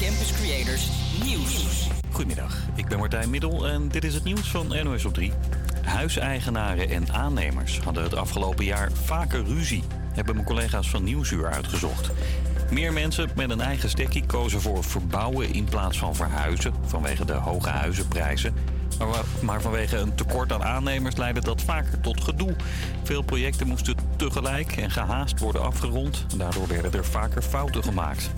Campus Creators Nieuws. Goedemiddag, ik ben Martijn Middel en dit is het nieuws van NOS op 3. Huiseigenaren en aannemers hadden het afgelopen jaar vaker ruzie, hebben mijn collega's van Nieuwsuur uitgezocht. Meer mensen met een eigen stekkie kozen voor verbouwen in plaats van verhuizen vanwege de hoge huizenprijzen. Maar, vanwege een tekort aan aannemers leidde dat vaker tot gedoe. Veel projecten moesten tegelijk en gehaast worden afgerond. Daardoor werden er vaker fouten gemaakt.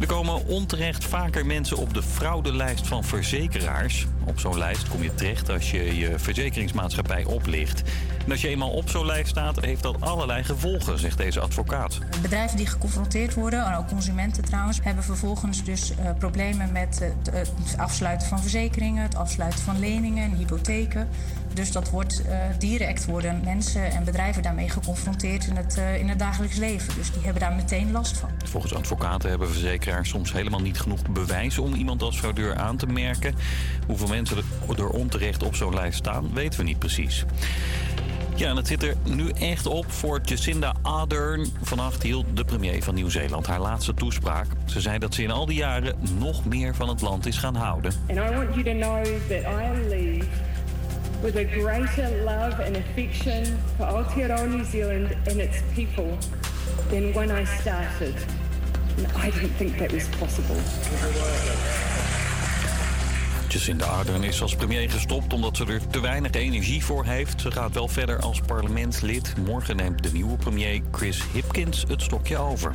Er komen onterecht vaker mensen op de fraudelijst van verzekeraars. Op zo'n lijst kom je terecht als je je verzekeringsmaatschappij oplicht. En als je eenmaal op zo'n lijst staat, heeft dat allerlei gevolgen, zegt deze advocaat. Bedrijven die geconfronteerd worden, en ook consumenten trouwens, hebben vervolgens dus uh, problemen met uh, het afsluiten van verzekeringen, het afsluiten van leningen en hypotheken. Dus dat wordt uh, direct worden mensen en bedrijven daarmee geconfronteerd in het, in het dagelijks leven. Dus die hebben daar meteen last van. Volgens advocaten hebben verzekeraars soms helemaal niet genoeg bewijs om iemand als fraudeur aan te merken. Hoeveel mensen er onterecht op zo'n lijst staan, weten we niet precies. Ja, en het zit er nu echt op voor Jacinda Ardern. Vannacht hield de premier van Nieuw-Zeeland haar laatste toespraak. Ze zei dat ze in al die jaren nog meer van het land is gaan houden. And I want you to know that I leave with a greater love and affection for Aotearoa New Zealand and its people than when I started. And I don't think that was possible. Jacinda Ardern is als premier gestopt omdat ze er te weinig energie voor heeft. Ze gaat wel verder als parlementslid. Morgen neemt de nieuwe premier Chris Hipkins het stokje over.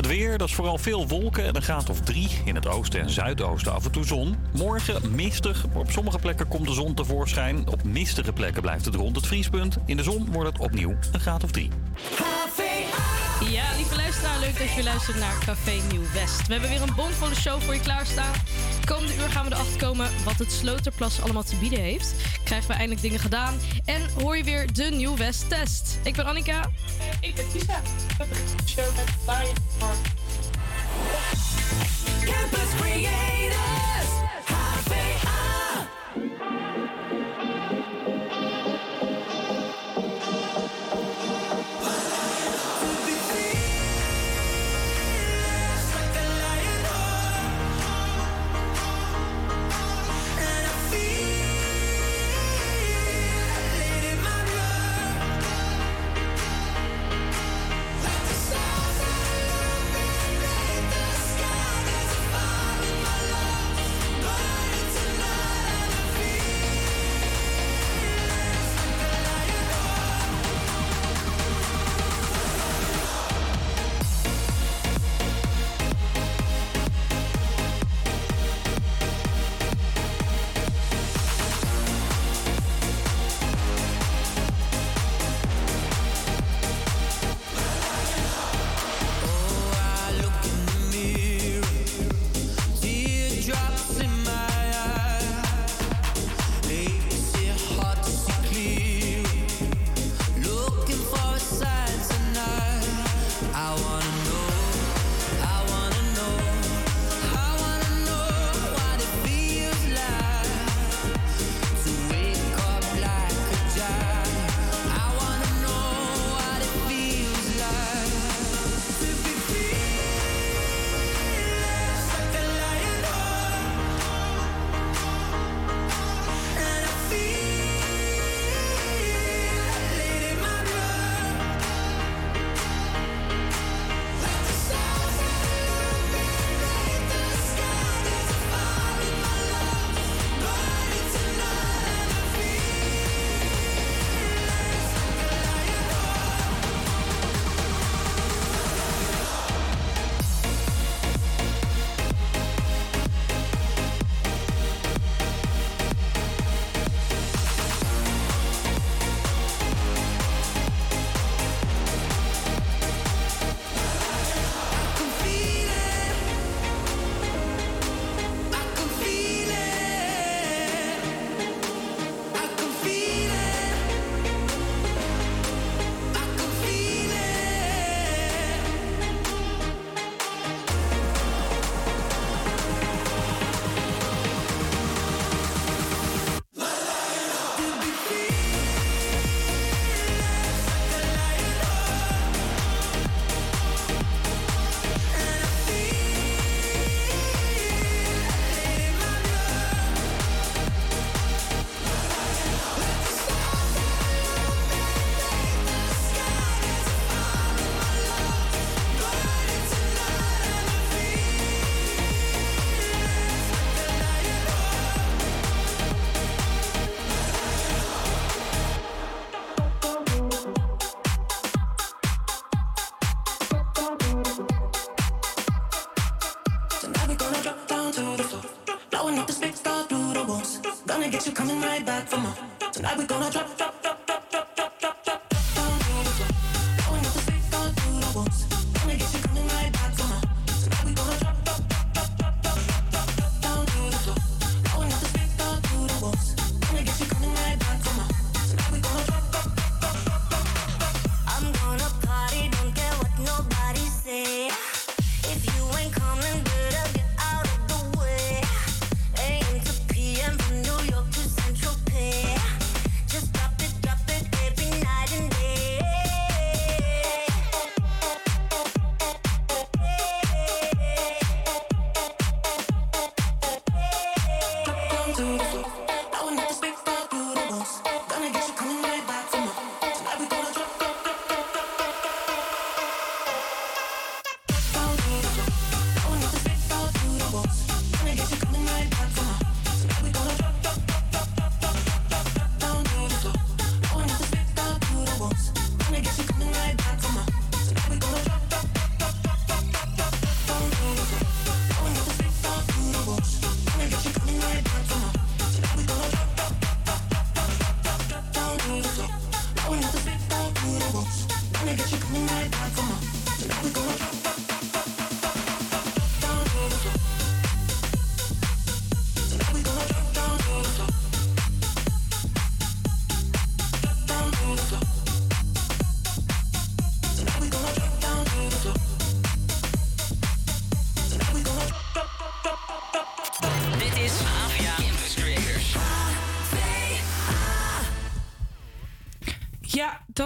Het weer, dat is vooral veel wolken en een graad of drie. In het oosten en zuidoosten af en toe zon. Morgen mistig. Op sommige plekken komt de zon tevoorschijn. Op mistige plekken blijft het rond het vriespunt. In de zon wordt het opnieuw een graad of drie. Ja, lieve luisteraar, leuk dat je luistert naar Café Nieuw West. We hebben weer een bomvolle show voor je klaarstaan. Komende uur gaan we erachter komen wat het Sloterplas allemaal te bieden heeft. Krijgen we eindelijk dingen gedaan en hoor je weer de Nieuw West test. Ik ben Annika. ik ben Tisa. We beginnen de show met Campus Creators,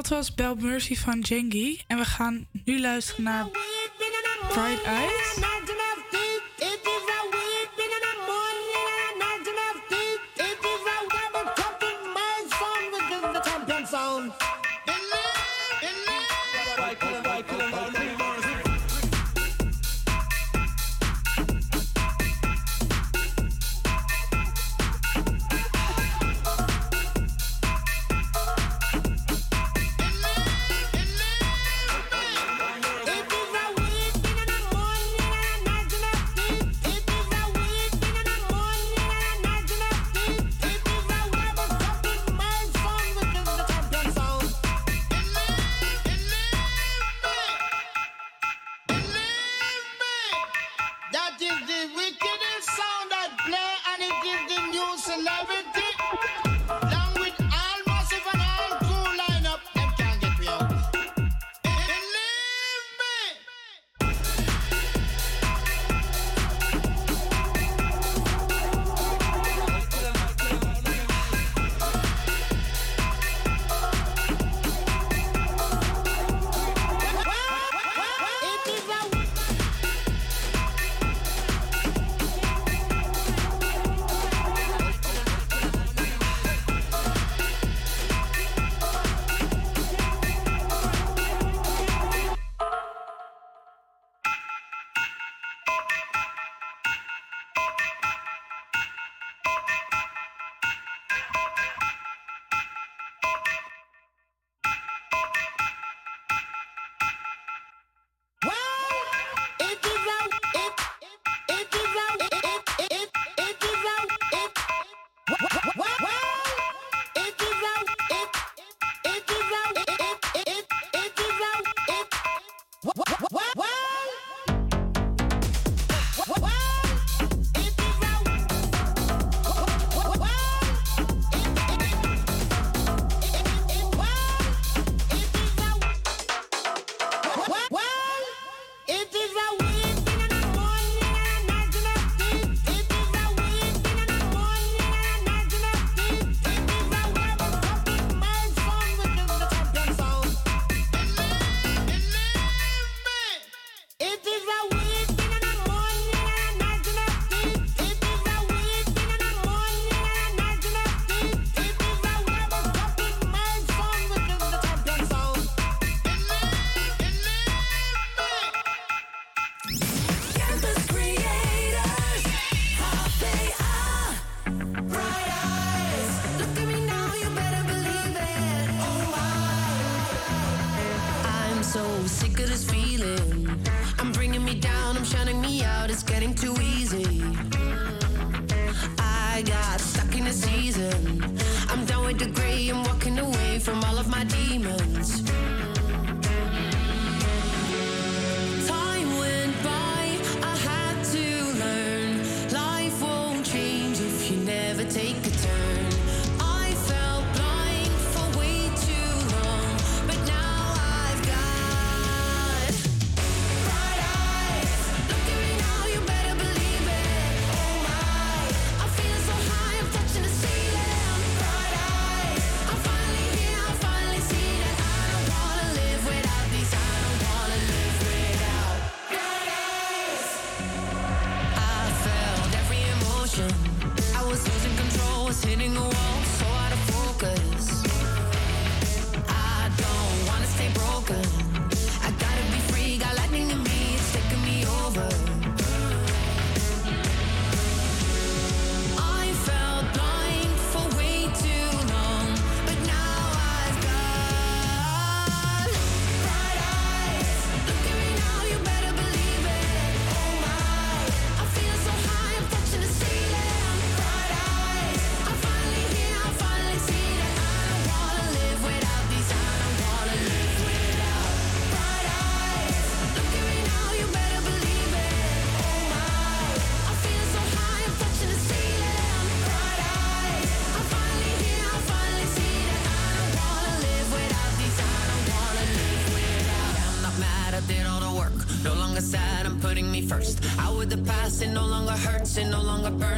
dat was Bel Mercy van Jengi. En we gaan nu luisteren naar Bright Eyes.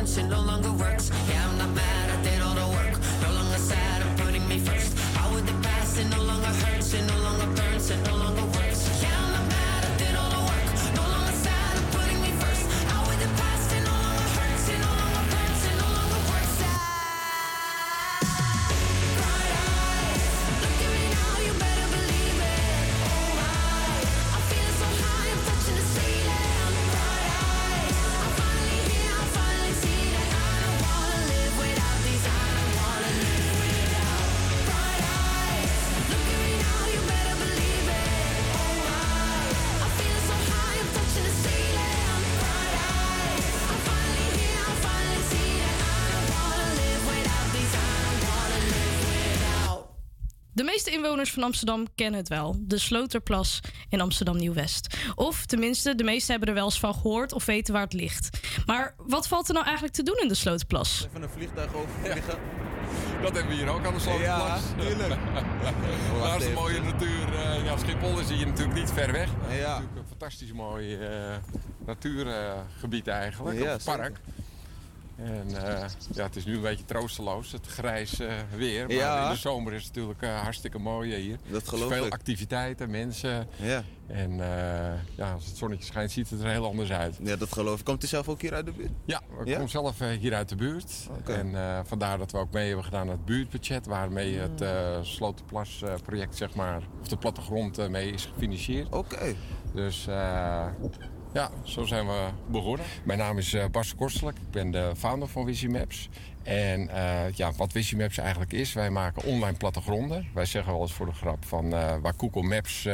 dancing low meeste inwoners van Amsterdam kennen het wel. De Sloterplas in Amsterdam Nieuw-West. Of tenminste, de meesten hebben er wel eens van gehoord of weten waar het ligt. Maar wat valt er nou eigenlijk te doen in de Sloterplas? Even een vliegtuig overvliegen. Dat hebben we hier ook aan de Sloterplas. Ja, tuurlijk. Naast de even. mooie natuur. eh, ja, Schiphol is hier natuurlijk niet ver weg. Ja. Natuurlijk een fantastisch mooi eh, natuurgebied eigenlijk. Ja, of park. En eh, ja, het is nu een beetje troosteloos, het grijs eh, weer. Maar Ja. in de zomer is het natuurlijk eh, hartstikke mooi hier. Dat geloof Veel ik. activiteiten, mensen. Ja. En eh, ja, als het zonnetje schijnt, ziet het er heel anders uit. Ja, dat geloof ik. Komt u zelf ook hier uit de buurt? Ja, ik Ja? kom zelf eh, hier uit de buurt. En eh, vandaar dat we ook mee hebben gedaan aan het buurtbudget... waarmee het eh Slotenplas-project, zeg maar, of de plattegrond eh, mee is gefinancierd. Oké. Dus eh, ja, zo zijn we begonnen. Mijn naam is eh, Bas Kostelijk. Ik ben de founder van Wizzy Maps. En eh, ja, wat Wizzy Maps eigenlijk is, wij maken online plattegronden. Wij zeggen wel eens voor de grap van eh, waar Google Maps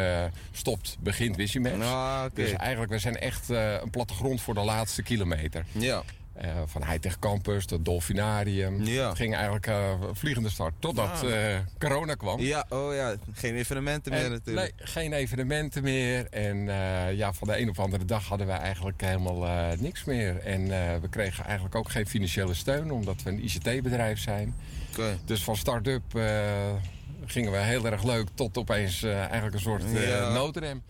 stopt, begint Wizzy Maps. Ah. Dus eigenlijk, wij zijn echt een plattegrond voor de laatste kilometer. Ja. Eh, van Hightech Campus, het Dolfinarium. Ja. Het ging eigenlijk eh, vliegende start, totdat eh, corona kwam. Ja, oh ja. Geen evenementen meer natuurlijk. Nee, geen evenementen meer. En ja, van de een op de andere dag hadden we eigenlijk helemaal niks meer. En we kregen eigenlijk ook geen financiële steun, omdat we een ICT-bedrijf zijn. Dus van start-up gingen we heel erg leuk tot opeens eigenlijk een soort Ja. noodrem.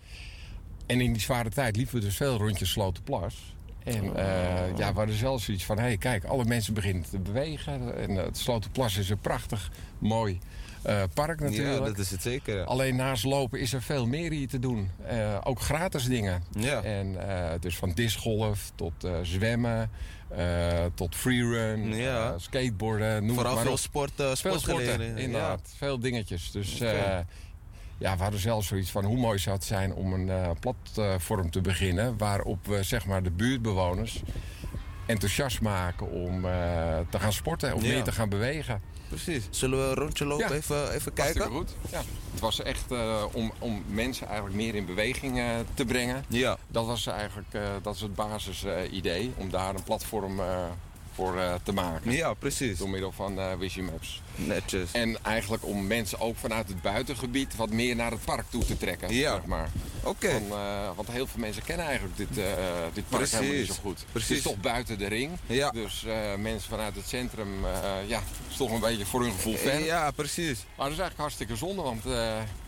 En in die zware tijd liepen we dus veel rondjes Slotenplas. En eh, ja, we hadden zelfs zoiets van, hé hey, kijk, alle mensen beginnen te bewegen. En eh, het Slotenplas is een prachtig, mooi eh, park natuurlijk. Ja, dat is het zeker. ja. Alleen naast lopen is er veel meer hier te doen. Ook gratis dingen. Ja. En dus van discgolf tot zwemmen, tot freerun, Ja. skateboarden, noem Vooral maar veel op. sport, Veel sportgelegenheden, sporten, ja. inderdaad. Veel dingetjes. Dus. Ja, we hadden zelfs zoiets van hoe mooi zou het zijn om een eh, platform te beginnen... waarop we zeg maar de buurtbewoners enthousiast maken om eh, te gaan sporten of Ja. meer te gaan bewegen. Precies. Zullen we een rondje lopen, Ja. even, even kijken? Hartstikke goed. Ja. Het was echt eh, om, om mensen eigenlijk meer in beweging te brengen. Ja. Dat was eigenlijk dat is het basisidee. om daar een platform voor eh, te maken. Ja, precies. Door middel van Wizimaps. Netjes. En eigenlijk om mensen ook vanuit het buitengebied wat meer naar het park toe te trekken. Ja. Zeg maar. Oké. Eh, want heel veel mensen kennen eigenlijk dit, dit park Precies. helemaal niet zo goed. Precies. Het is toch buiten de ring. Ja. Dus mensen vanuit het centrum, ja, is toch een beetje voor hun gevoel ver. Ja, precies. Maar dat is eigenlijk hartstikke zonde, want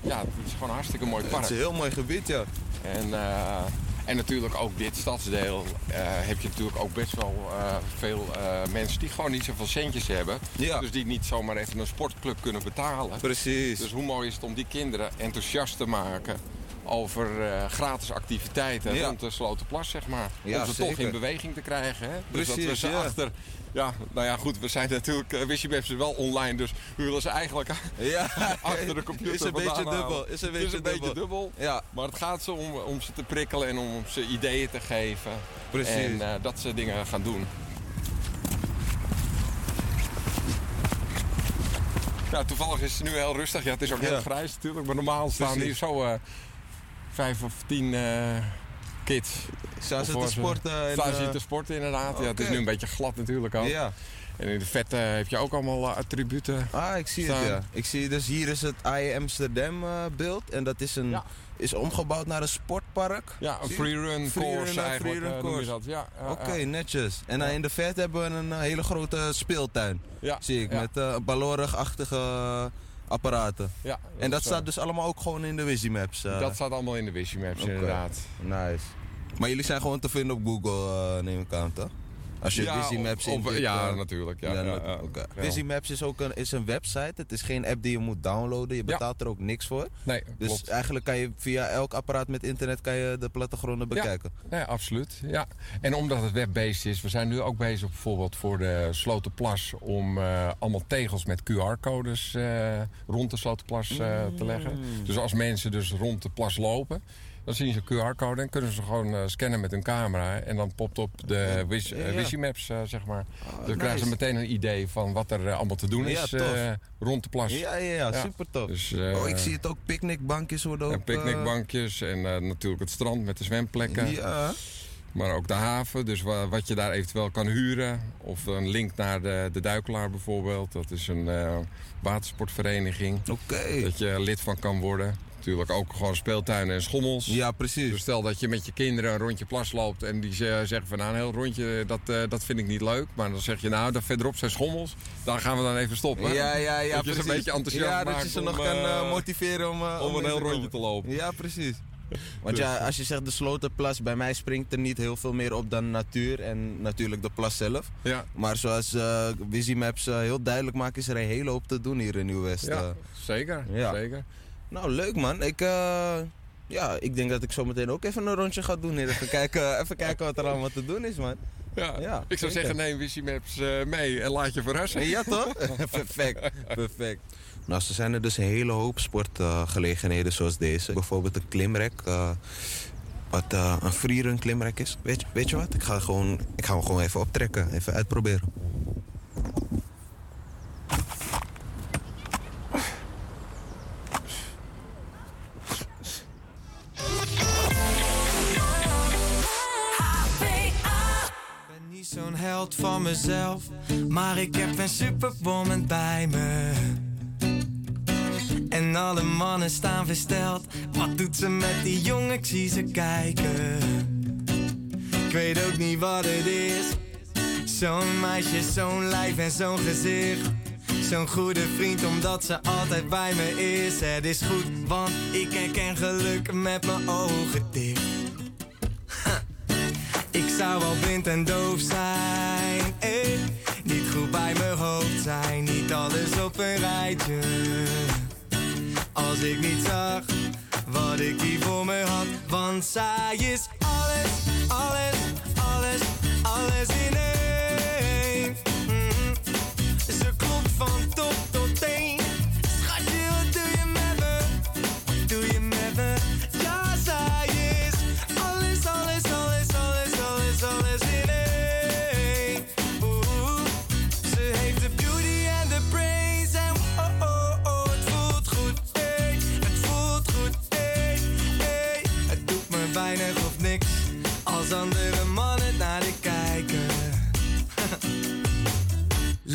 ja, het is gewoon een hartstikke mooi park. Het is een heel mooi gebied, ja. En, en natuurlijk ook dit stadsdeel eh, heb je natuurlijk ook best wel eh, veel eh, mensen die gewoon niet zoveel centjes hebben. Ja. Dus die niet zomaar even een sportclub kunnen betalen. Precies. Dus hoe mooi is het om die kinderen enthousiast te maken over gratis activiteiten Ja. rond de Slotenplas, zeg maar. Ja, om ze toch in beweging te krijgen. Hè? Dus dat we Precies, ze achter... Ja, nou ja, goed, we zijn natuurlijk... Uh, Wissimaps is wel online, dus we willen ze eigenlijk Ja. achter de computer Is een beetje dubbel, is een is beetje dubbel. Ja. Maar het gaat ze om, om ze te prikkelen en om ze ideeën te geven. Precies. En eh, dat ze dingen gaan doen. Ja, toevallig is het nu heel rustig. Ja, het is ook heel Ja. grijs natuurlijk. Maar normaal staan hier zo eh, vijf of tien eh, kids. Staan ze te sporten? ze eh, te sporten inderdaad. Ja, het is nu een beetje glad natuurlijk ook. Ja. En in de vette heb je ook allemaal eh, attributen. Ah, ik zie staan. het, ja. Ik zie, dus hier is het IE Amsterdam eh, beeld. En dat is, een, Ja. is omgebouwd naar een sportpark. Ja, een je? freerun course eh, eigenlijk je course. dat. Ja, Oké, netjes. En in de vet hebben we een hele grote speeltuin. Ja, Zie ik, met uh, balorigachtige apparaten. Ja, En dat staat dus allemaal ook gewoon in de Wizimaps. eh. Dat staat allemaal in de Wizimaps inderdaad. Nice. Maar jullie zijn gewoon te vinden op Google, eh, neem ik aan, toch? Als je Ja, Wizimaps op- op- intikt, ja, eh, natuurlijk, ja, ja. Wizimaps is ook een, is een website. Het is geen app die je moet downloaden. Je betaalt er ook niks voor. Nee, Dus klopt. eigenlijk kan je via elk apparaat met internet kan je de plattegronden bekijken. Ja, absoluut. Ja. En omdat het web-based is, we zijn nu ook bezig bijvoorbeeld voor de Slotenplas om eh, allemaal tegels met QR-codes eh, rond de Slotenplas eh, te leggen. Mm. Dus als mensen dus rond de plas lopen, dan zien ze een QR-code en kunnen ze gewoon eh, scannen met hun camera. En dan popt op de Ja, eh, eh, zeg maar. dan nice. krijgen ze meteen een idee van wat er allemaal te doen is rond de plas. Ja, ja, ja, super tof. Dus, oh, ik zie het ook. Picknickbankjes worden ook... En picknickbankjes en natuurlijk het strand met de zwemplekken. Ja. Maar ook de haven, dus wa- wat je daar eventueel kan huren. Of een link naar de, de Duikelaar bijvoorbeeld. Dat is een watersportvereniging. Oké. Dat je lid van kan worden. Natuurlijk ook gewoon speeltuinen en schommels. Ja, precies. Dus stel dat je met je kinderen een rondje plas loopt... en die ze- zeggen van nou, een heel rondje, dat, eh, dat vind ik niet leuk. Maar dan zeg je nou, daar verderop zijn schommels. Daar gaan we dan even stoppen. Ja, ja, ja, Dat je ze een precies. beetje enthousiast Ja, dat maakt je ze om, nog kan eh, eh, motiveren om... eh, om een heel rondje te lopen. Ja, precies. Want ja, als je zegt de Slotenplas, bij mij springt er niet heel veel meer op dan natuur en natuurlijk de plas zelf. Ja. Maar zoals eh Wizimaps eh, heel duidelijk maakt, is er een hele hoop te doen hier in Nieuw-West. Ja, eh. zeker. Ja. zeker. Nou, leuk man. Ik, eh, ja, ik denk dat ik zo meteen ook even een rondje ga doen hier. Even kijken, even kijken wat er allemaal te doen is, man. Ja, Ja, ik zou zeggen, neem Wizimaps eh mee en laat je verrassen. Ja, toch? Perfect, perfect. Nou, er zijn er dus een hele hoop sportgelegenheden zoals deze. Bijvoorbeeld een klimrek. eh, wat eh, een freerun klimrek is. Weet, je- weet je wat? Ik ga, gewoon, ik ga hem gewoon even optrekken. Even uitproberen. Van mezelf, maar ik heb een superwoman bij me. En alle mannen staan versteld. Wat doet ze met die jongen? Ik zie ze kijken. Ik weet ook niet wat het is. Zo'n meisje, zo'n lijf en zo'n gezicht. Zo'n goede vriend, omdat ze altijd bij me is. Het is goed, want ik herken geluk met mijn ogen dicht. Zou wel blind en doof zijn, eh. Niet goed bij mijn hoofd zijn, niet alles op een rijtje. Als ik niet zag wat ik hier voor me had, want zij is alles, alles, alles, alles in één. Mhm. Ze klopt van top tot teen.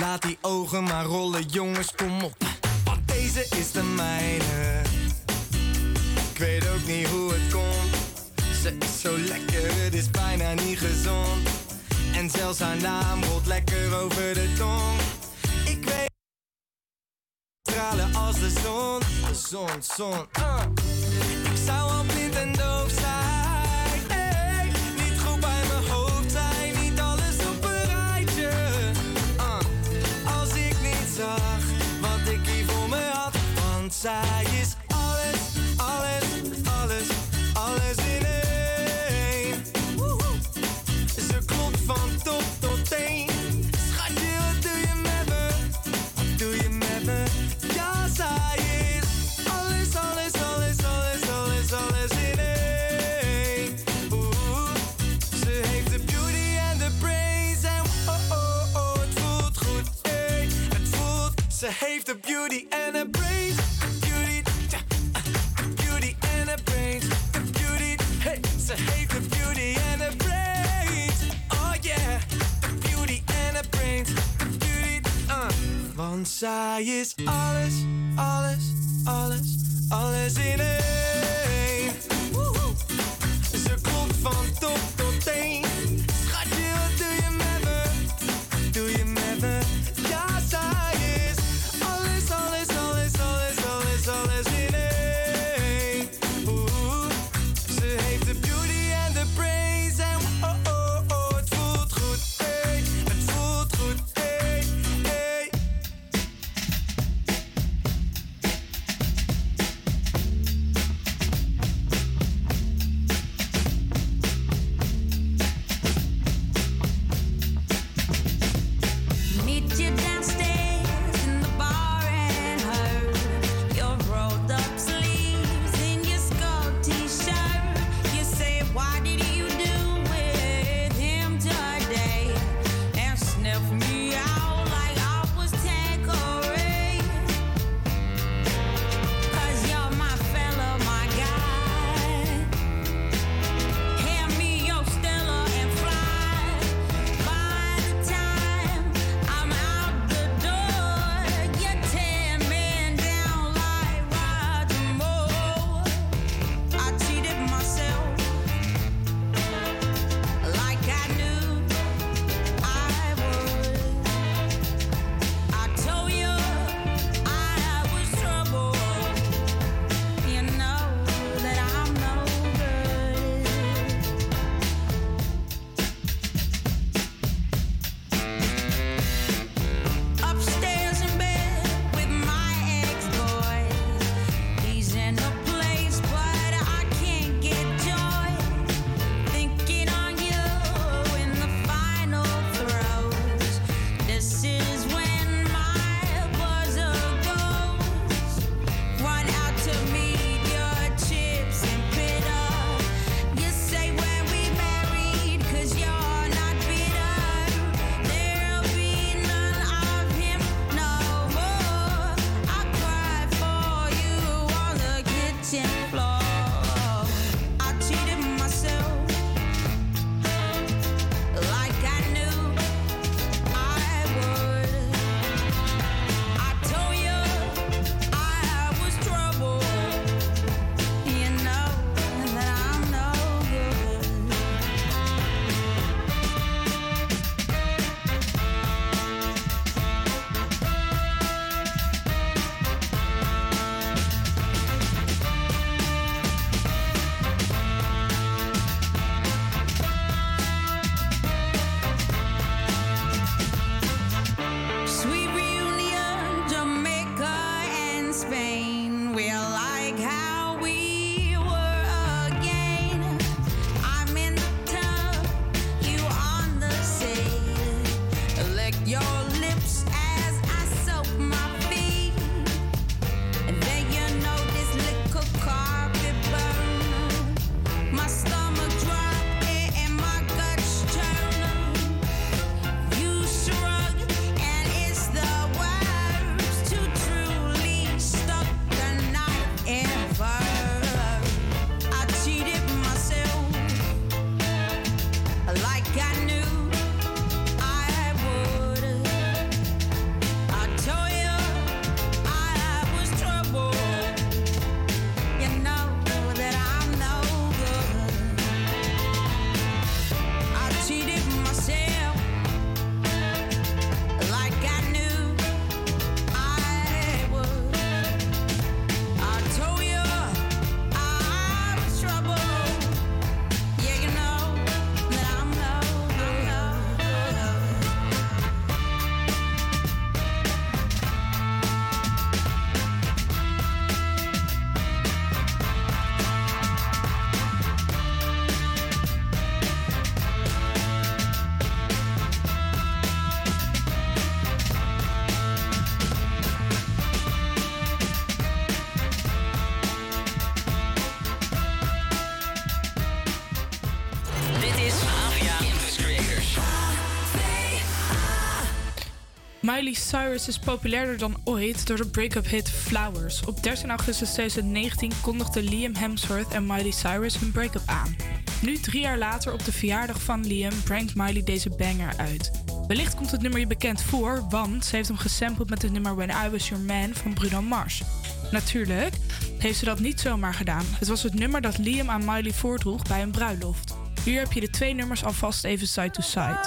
Laat die ogen maar rollen, jongens, kom op. Want deze is de mijne. Ik weet ook niet hoe het komt. Ze is zo lekker, het is bijna niet gezond. En zelfs haar naam rolt lekker over de tong. Ik weet. Stralen als de zon, de zon, zon. ah. Beauty en de brains. Beauty, ja, beauty en de brains. De beauty, hey, ze heeft de beauty en de brains. Oh yeah, de beauty en de brains. De beauty, uh. Want zij is alles, alles, alles, alles in één. Miley Cyrus is populairder dan ooit door de break-up hit Flowers. Op 13 augustus 2019 kondigden Liam Hemsworth en Miley Cyrus hun break-up aan. Nu, drie jaar later, op de verjaardag van Liam, brengt Miley deze banger uit. Wellicht komt het nummer je bekend voor, want ze heeft hem gesampled met het nummer When I Was Your Man van Bruno Mars. Natuurlijk heeft ze dat niet zomaar gedaan. Het was het nummer dat Liam aan Miley voordroeg bij een bruiloft. Hier heb je de twee nummers alvast even side to side.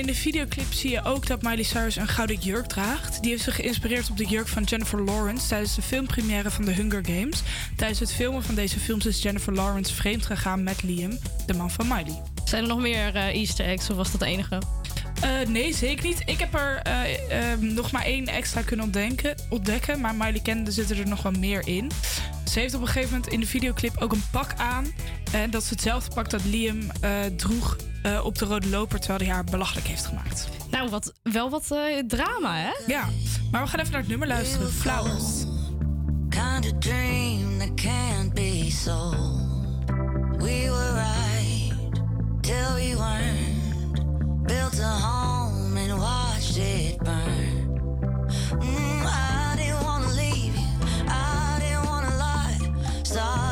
In de videoclip zie je ook dat Miley Cyrus een gouden jurk draagt. Die heeft zich geïnspireerd op de jurk van Jennifer Lawrence tijdens de filmpremière van The Hunger Games. Tijdens het filmen van deze films is Jennifer Lawrence vreemd gegaan met Liam, de man van Miley. Zijn er nog meer eh, easter eggs of was dat de enige? Eh, nee, zeker niet. Ik heb er eh, ehm, nog maar één extra kunnen ontdenken, ontdekken, maar Miley kende zitten er nog wel meer in. Ze heeft op een gegeven moment in de videoclip ook een pak aan. En dat is hetzelfde pak dat Liam eh, droeg eh, op de rode loper terwijl hij haar belachelijk heeft gemaakt. Nou, wat, wel wat eh, drama, hè? Ja, maar we gaan even naar het nummer luisteren. Flowers. kind of dream that can't be sold. We were right till we weren't. Built a home and watched it burn. Mm, I didn't wanna leave you. I didn't wanna lie. Started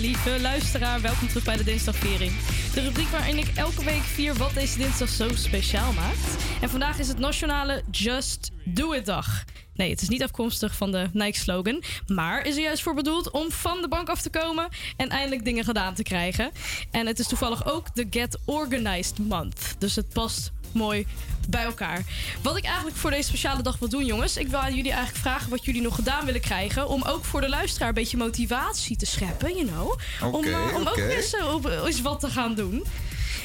lieve luisteraar, welkom terug bij de dinsdagviering. De rubriek waarin ik elke week vier wat deze dinsdag zo speciaal maakt. En vandaag is het nationale Just Do It dag. Nee, het is niet afkomstig van de Nike-slogan, maar is er juist voor bedoeld om van de bank af te komen en eindelijk dingen gedaan te krijgen. En het is toevallig ook de Get Organized Month. Dus het past mooi bij elkaar. Wat ik eigenlijk voor deze speciale dag wil doen, jongens. Ik wil aan jullie eigenlijk vragen wat jullie nog gedaan willen krijgen. Om ook voor de luisteraar een beetje motivatie te scheppen, you know. om eh, om ook eens, op- eens wat te gaan doen.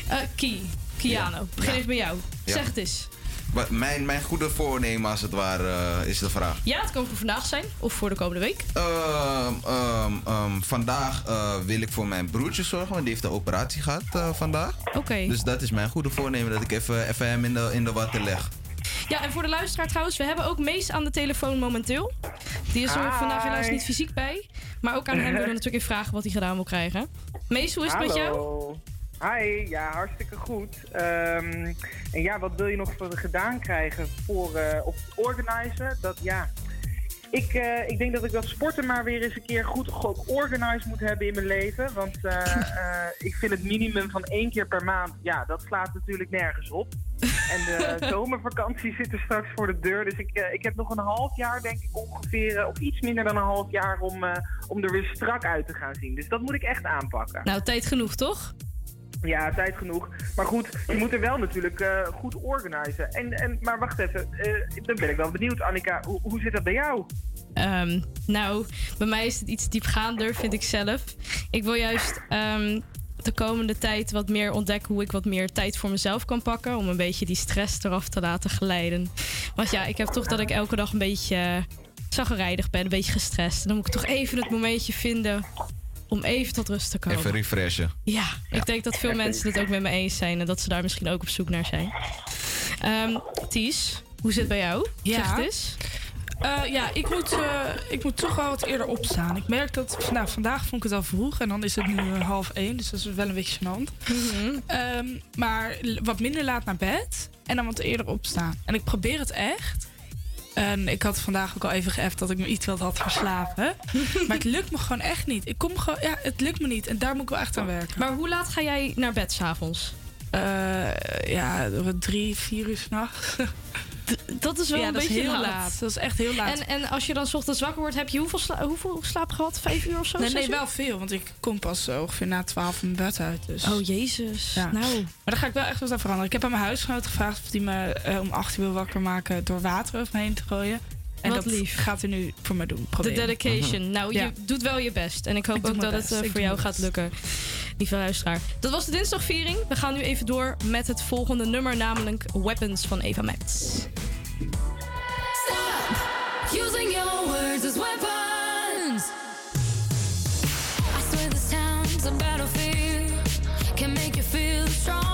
Eh Ki, Kiano, begin even bij jou. Zeg het eens. Wat Mijn, mijn goede voornemen, als het ware, eh, is de vraag. Ja, het kan voor vandaag zijn of voor de komende week. Ehm, ehm, ehm, vandaag eh, wil ik voor mijn broertje zorgen, want die heeft een operatie gehad eh, vandaag. Oké. Dus dat is mijn goede voornemen, dat ik even, even hem in de, in de watten leg. Ja, en voor de luisteraar trouwens, we hebben ook Mees aan de telefoon momenteel. Die is er Hi. vandaag helaas niet fysiek bij. Maar ook aan hem willen we natuurlijk even vragen wat hij gedaan wil krijgen. Mees, hoe is het met jou? Hi, ja, hartstikke goed. Ehm, en ja, wat wil je nog voor gedaan krijgen voor eh op organizen? Dat ja. Ik, eh, ik denk dat ik dat sporten maar weer eens een keer goed georganiseerd moet hebben in mijn leven. Want eh, ik vind het minimum van één keer per maand, ja, dat slaat natuurlijk nergens op. En de zomervakantie zit er straks voor de deur. Dus ik, ik heb nog een half jaar, denk ik ongeveer, of iets minder dan een half jaar om, om er weer strak uit te gaan zien. Dus dat moet ik echt aanpakken. Nou, tijd genoeg, toch? Ja, tijd genoeg. Maar goed, je moet er wel natuurlijk eh, goed organiseren. En, en, maar wacht even, eh, dan ben ik wel benieuwd, Annika. Hoe, hoe zit dat bij jou? Ehm, nou, bij mij is het iets diepgaander, vind ik zelf. Ik wil juist ehm, de komende tijd wat meer ontdekken hoe ik wat meer tijd voor mezelf kan pakken. Om een beetje die stress eraf te laten glijden. Want ja, ik heb toch dat ik elke dag een beetje uh, zaggerijdig ben, een beetje gestrest. En dan moet ik toch even het momentje vinden om even tot rust te komen. Even refreshen. Ja, ik denk dat veel mensen het ook met me eens zijn en dat ze daar misschien ook op zoek naar zijn. Ehm Ties, hoe zit het bij jou? Ja. Zeg het eens. Eh, ja, ik moet, eh, ik moet toch wel wat eerder opstaan. Ik merk dat nou, vandaag vond ik het al vroeg en dan is het nu eh, half één, dus dat is wel een beetje gênant. Ehm, maar wat minder laat naar bed en dan wat eerder opstaan. En ik probeer het echt. En ik had vandaag ook al even geëft dat ik me iets wat had verslapen. maar het lukt me gewoon echt niet. Ik kom gewoon, ja, het lukt me niet en daar moet ik wel echt aan werken. Maar hoe laat ga jij naar bed s'avonds? Uh, ja, drie, vier uur s'nachts. Dat is wel ja, een dat is beetje heel laat. laat. Dat is echt heel laat. En, en als je dan 's ochtends wakker wordt, heb je hoeveel, sla hoeveel slaap gehad? Vijf uur of zo? Nee, nee, wel veel. Want ik kom pas ongeveer na twaalf mijn bed uit. Dus. Oh, jezus. Ja. Nou. Maar daar ga ik wel echt wat aan veranderen. Ik heb aan mijn huisgenoot gevraagd of die me eh, om acht uur wil wakker maken door water over me heen te gooien. En Wat dat lief. gaat hij nu voor me doen. De dedication. Nou, Ja. je doet wel je best. En ik hoop Ik ook dat best. het eh, voor jou gaat lukken. Lieve luisteraar. Dat was de dinsdagviering. We gaan nu even door met het volgende nummer, namelijk Weapons van Eva Max. Using your words as weapons. I swear this town's a battlefield. Can make you feel strong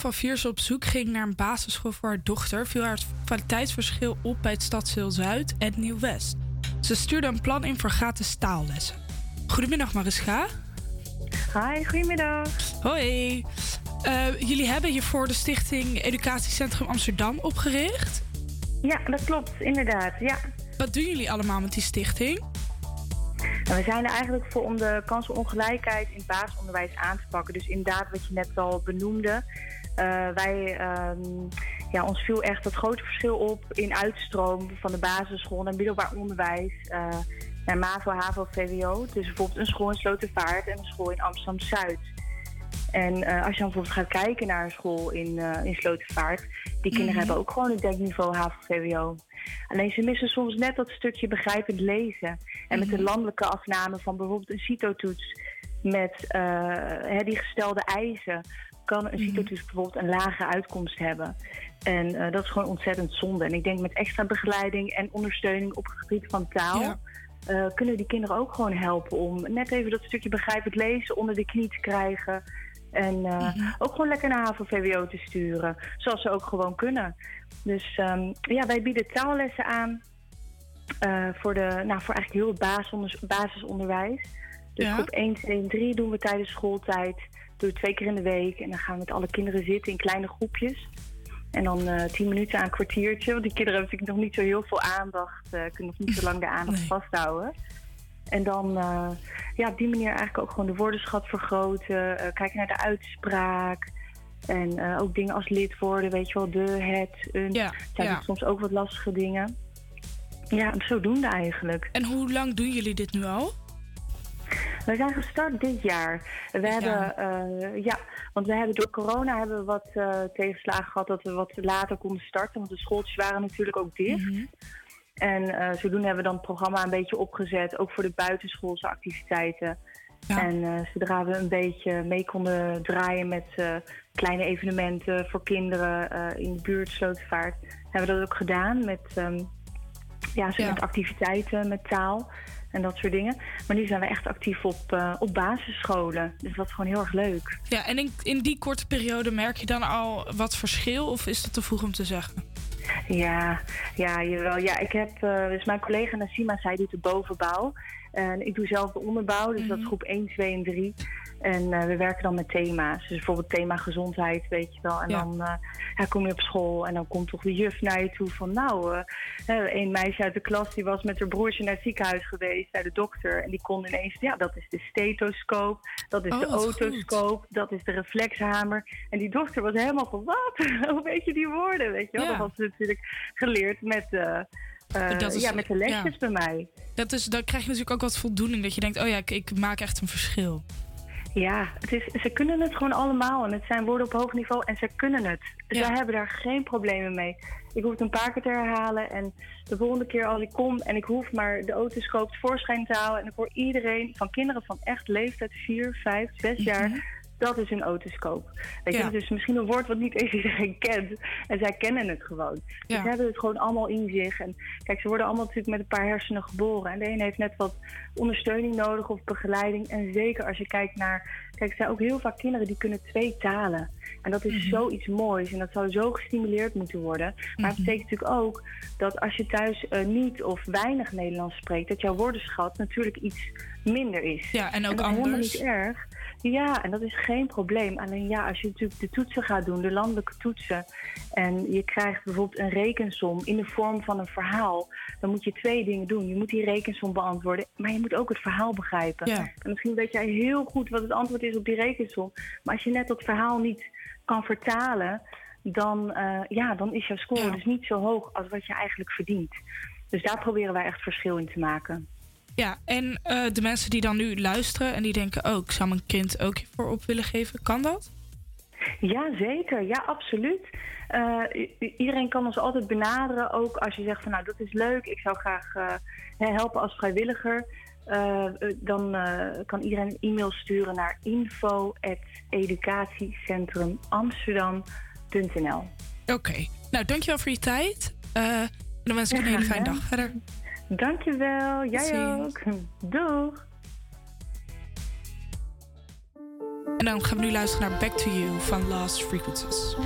Van Viersen op zoek ging naar een basisschool voor haar dochter, viel haar het kwaliteitsverschil op bij het Stadsdeel Zuid en Nieuw-West. Ze stuurde een plan in voor gratis taallessen. Goedemiddag Mariska. Hi, goedemiddag. Hoi. Eh, jullie hebben hiervoor de Stichting Educatiecentrum Amsterdam opgericht. Ja, dat klopt, inderdaad. Ja. Wat doen jullie allemaal met die stichting? En we zijn er eigenlijk voor om de kansenongelijkheid in het basisonderwijs aan te pakken. Dus inderdaad, wat je net al benoemde. Eh, wij, ehm, ja, ons viel echt dat grote verschil op in uitstroom van de basisschool naar middelbaar onderwijs. eh, naar MAVO, HAVO, VWO. Dus bijvoorbeeld een school in Slotervaart en een school in Amsterdam-Zuid. En eh, als je dan bijvoorbeeld gaat kijken naar een school in, eh in Slotervaart, die kinderen Mhm. hebben ook gewoon een denkniveau HAVO-VWO. Alleen ze missen soms net dat stukje begrijpend lezen. En met de Mhm. landelijke afname van bijvoorbeeld een CITO-toets met hè, die gestelde eisen, kan een CITO-toets bijvoorbeeld een lage uitkomst hebben. En eh, dat is gewoon ontzettend zonde. En ik denk met extra begeleiding en ondersteuning op het gebied van taal. Ja. eh, kunnen die kinderen ook gewoon helpen om net even dat stukje begrijpend lezen onder de knie te krijgen. En eh, ook gewoon lekker naar HAVO-VWO te sturen. Zoals ze ook gewoon kunnen. Dus ehm, ja, wij bieden taallessen aan. voor, de, nou, voor eigenlijk heel het basisonder- basisonderwijs. Dus Ja. groep 1, 2 en 3 doen we tijdens schooltijd. Doen we twee keer in de week. En dan gaan we met alle kinderen zitten in kleine groepjes. En dan eh 10 minuten aan een kwartiertje. Want die kinderen hebben natuurlijk nog niet zo heel veel aandacht. eh kunnen nog niet zo lang de aandacht vasthouden. En dan eh, ja, op die manier eigenlijk ook gewoon de woordenschat vergroten. kijken naar de uitspraak. En ook dingen als lid worden, weet je wel, de, het, een. Ja, zijn ja. soms ook wat lastige dingen. Ja, zodoende eigenlijk. En hoe lang doen jullie dit nu al? We zijn gestart dit jaar. We hebben, eh, ja, want we hebben door corona hebben we wat eh, tegenslagen gehad dat we wat later konden starten. Want de schooltjes waren natuurlijk ook dicht. En eh, zodoende hebben we dan het programma een beetje opgezet, ook voor de buitenschoolse activiteiten. En zodra we een beetje mee konden draaien met kleine evenementen voor kinderen in de buurt Slotenvaart, hebben we dat ook gedaan met, ehm, ja, zo met activiteiten, met taal en dat soort dingen. Maar nu zijn we echt actief op, eh, op basisscholen. Dus dat is gewoon heel erg leuk. Ja, en in, in die korte periode merk je dan al wat verschil? Of is dat te vroeg om te zeggen? Ja, ja, jawel. Ja, ik heb, eh, dus mijn collega Nassima, zij doet de bovenbouw. En ik doe zelf de onderbouw, dus dat is groep 1, 2 en 3. En eh, we werken dan met thema's. Dus bijvoorbeeld thema gezondheid, weet je wel. En Ja. dan eh, ja, kom je op school en dan komt toch de juf naar je toe van... nou, eh, een meisje uit de klas die was met haar broertje naar het ziekenhuis geweest, naar de dokter. En die kon ineens, ja, dat is de stethoscoop, dat is Oh, de goed. otoscoop, dat is de reflexhamer. En die dokter was helemaal van, wat? Hoe weet je die woorden, weet je wel? Ja. Dat was ze natuurlijk geleerd met, is- ja, met de lesjes ja. bij mij. Dat is, dan krijg je natuurlijk ook wat voldoening. Dat je denkt, oh ja, ik, ik maak echt een verschil. Ja, het is, ze kunnen het gewoon allemaal. En het zijn woorden op hoog niveau en ze kunnen het. Zij hebben daar geen problemen mee. Ik hoef het een paar keer te herhalen. En de volgende keer als ik kom en ik hoef maar de otoscoop tevoorschijn te halen. En ik hoor iedereen, van kinderen van echt leeftijd 4, 5, 6 jaar... Dat is een otoscoop. Weet je, Ja. is misschien een woord wat niet eens iedereen kent. En zij kennen het gewoon. Dus Ja. ze hebben het gewoon allemaal in zich. En kijk, ze worden allemaal natuurlijk met een paar hersenen geboren. En de ene heeft net wat ondersteuning nodig of begeleiding. En zeker als je kijkt naar... Kijk, er zijn ook heel vaak kinderen die kunnen twee talen. En dat is zoiets moois. En dat zou zo gestimuleerd moeten worden. Maar het betekent natuurlijk ook dat als je thuis eh, niet of weinig Nederlands spreekt... dat jouw woordenschat natuurlijk iets minder is. Ja, en ook dat is helemaal anders. niet erg. Ja, en dat is geen probleem. Alleen ja, als je natuurlijk de toetsen gaat doen, de landelijke toetsen... en je krijgt bijvoorbeeld een rekensom in de vorm van een verhaal... dan moet je twee dingen doen. Je moet die rekensom beantwoorden, maar je moet ook het verhaal begrijpen. Ja. En misschien weet jij heel goed wat het antwoord is op die rekensom... maar als je net dat verhaal niet kan vertalen... dan, eh, ja, dan is jouw score dus niet zo hoog als wat je eigenlijk verdient. Dus daar proberen wij echt verschil in te maken. Ja, en eh, de mensen die dan nu luisteren en die denken... oh, ik zou mijn kind ook hiervoor op willen geven. Kan dat? Ja, zeker. Ja, absoluut. Eh, iedereen kan ons altijd benaderen. Ook als je zegt van nou, dat is leuk. Ik zou graag eh, helpen als vrijwilliger. Dan kan iedereen een e-mail sturen naar info.educatiecentrumamsterdam.nl Oké. Nou, dankjewel voor je tijd. En dan wens ik een hele fijne dag verder. Dankjewel, jij ook. Doeg! En dan gaan we nu luisteren naar Back to You van Last Frequencies.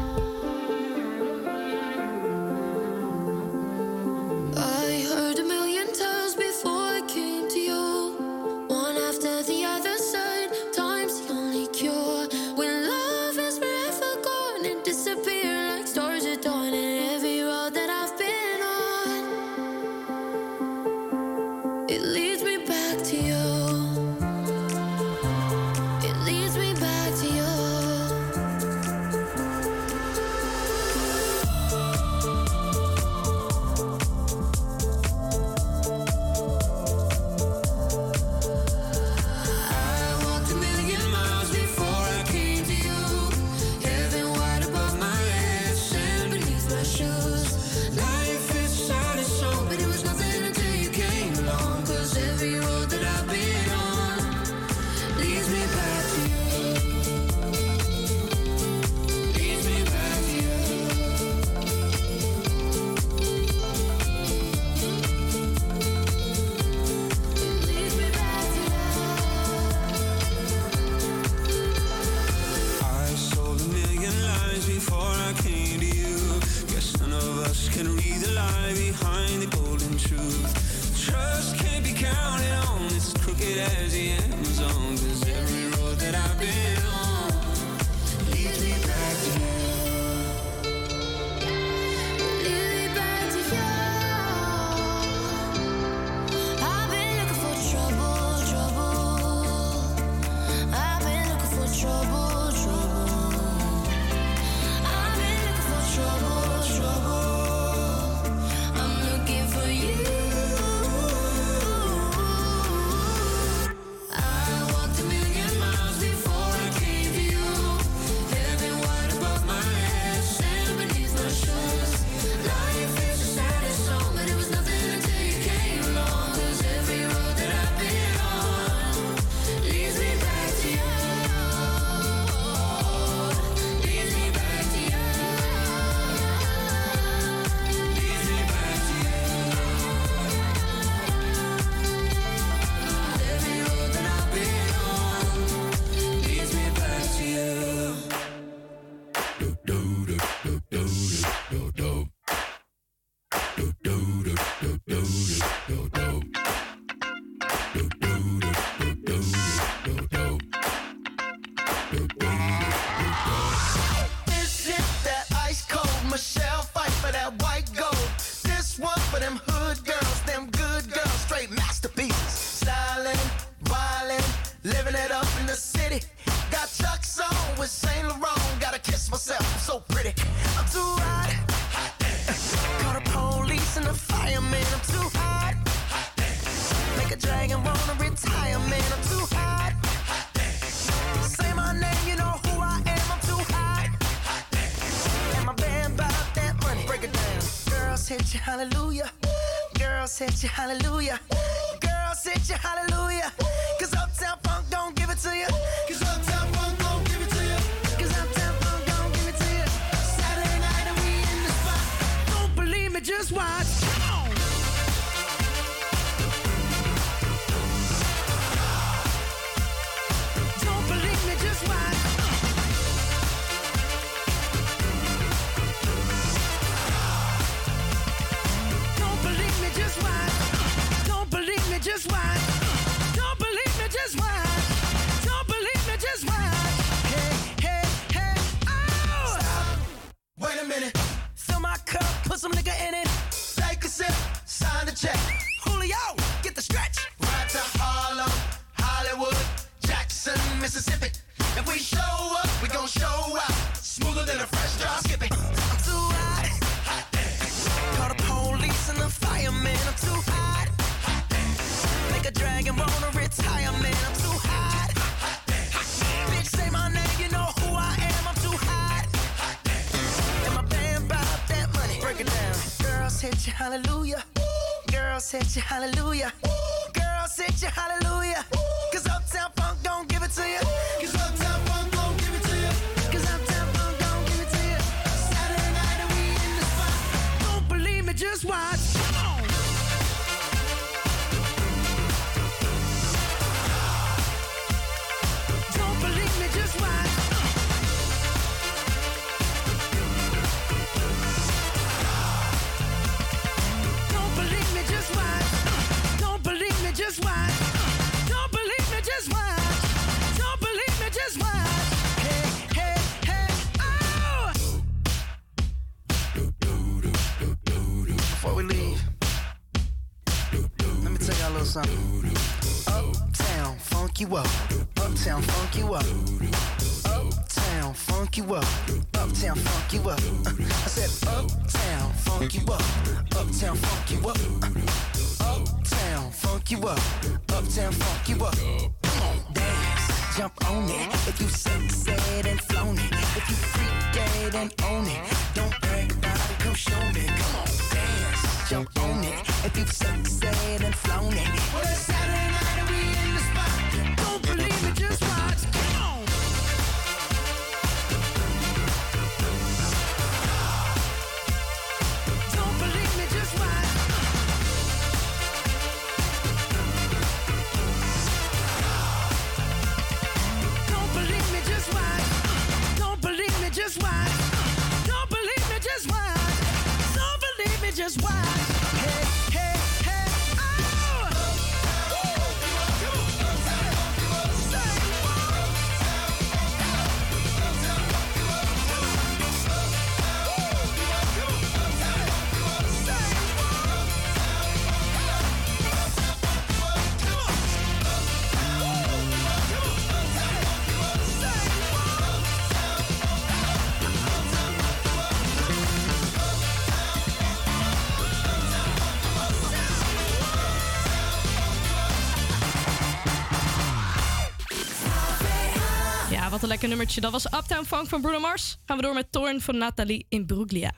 hallelujah. hallelujah. Girl, set you hallelujah. Girl, set you hallelujah. lekker nummertje. Dat was Uptown Funk van Bruno Mars. Gaan we door met Torn van Nathalie in Bruglia.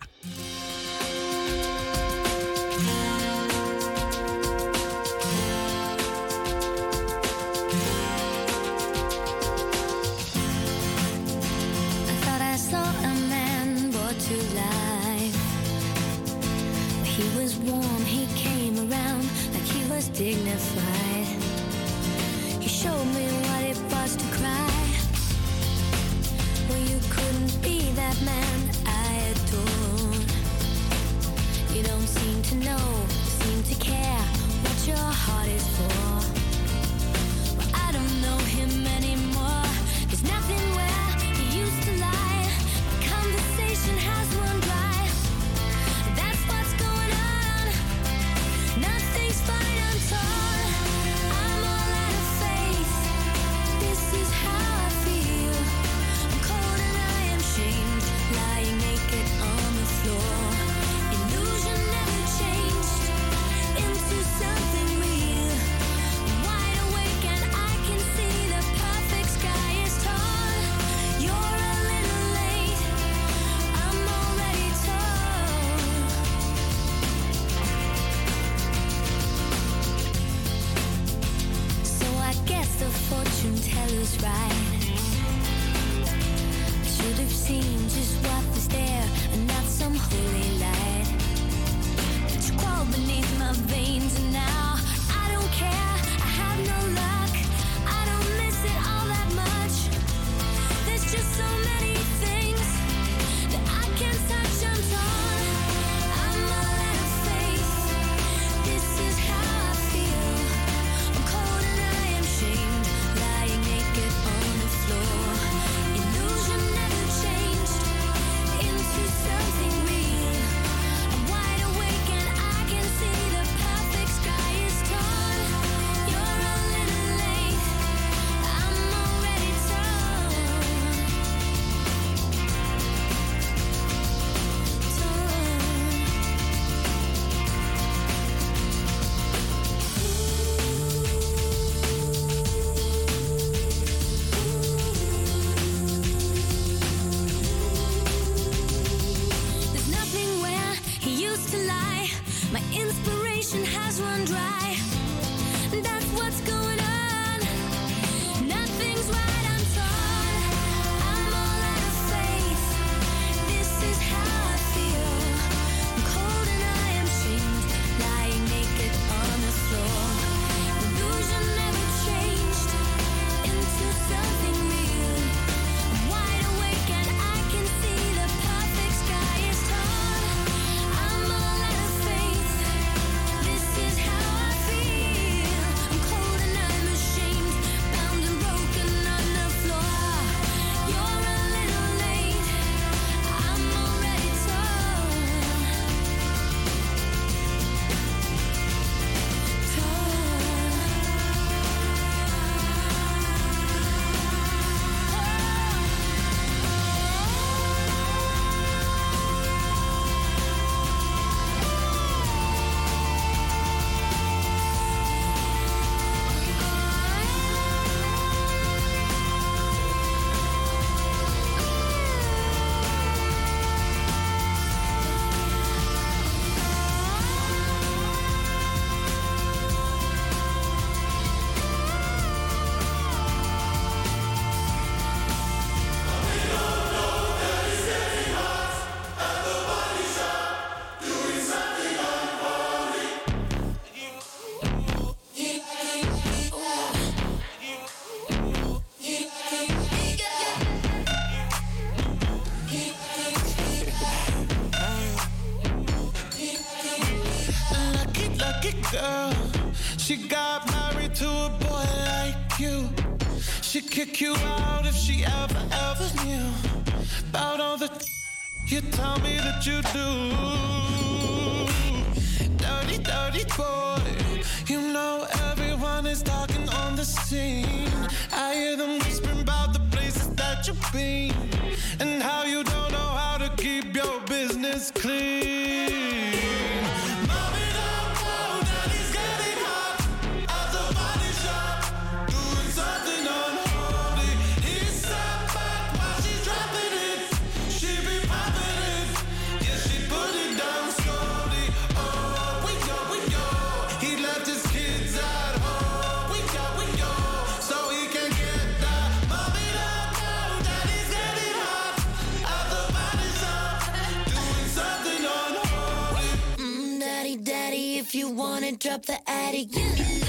You do. Dirty, dirty boy. You know everyone is talking on the scene. I hear them whispering about the places that you've been and how you drop the attic,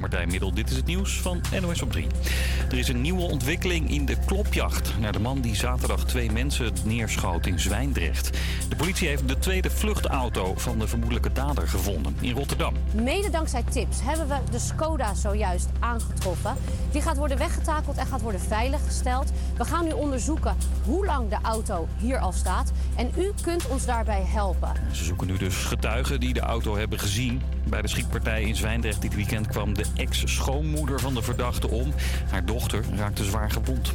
Martijn Middel. Dit is het nieuws van NOS op 3. Er is een nieuwe ontwikkeling in de klopjacht naar de man die zaterdag twee mensen neerschoot in Zwijndrecht. De politie heeft de tweede vluchtauto van de vermoedelijke dader gevonden in Rotterdam. Mede dankzij tips hebben we de Skoda zojuist aangetroffen. Die gaat worden weggetakeld en gaat worden veiliggesteld. We gaan nu onderzoeken hoe lang de auto hier al staat. En u kunt ons daarbij helpen. Ze zoeken nu dus getuigen die de auto hebben gezien. Bij de schietpartij in Zwijndrecht dit weekend kwam de ex-schoonmoeder van de verdachte om. Haar dochter raakte zwaar gewond.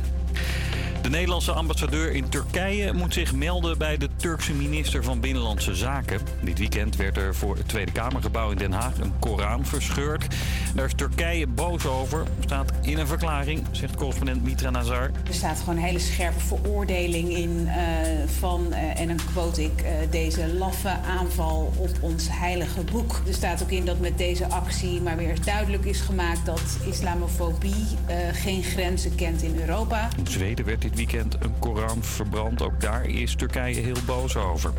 De Nederlandse ambassadeur in Turkije moet zich melden bij de Turkse minister van Binnenlandse Zaken. Dit weekend werd er voor het Tweede Kamergebouw in Den Haag een Koran verscheurd. Daar is Turkije boos over, staat in een verklaring, zegt correspondent Mitra Nazar. Er staat gewoon een hele scherpe veroordeling in eh, van, eh, en dan quote ik, eh, deze laffe aanval op ons heilige boek. Er staat ook in dat met deze actie maar weer duidelijk is gemaakt dat islamofobie geen grenzen kent in Europa. In Zweden werd dit weekend een Koran verbrand. Ook daar is Turkije heel boos over.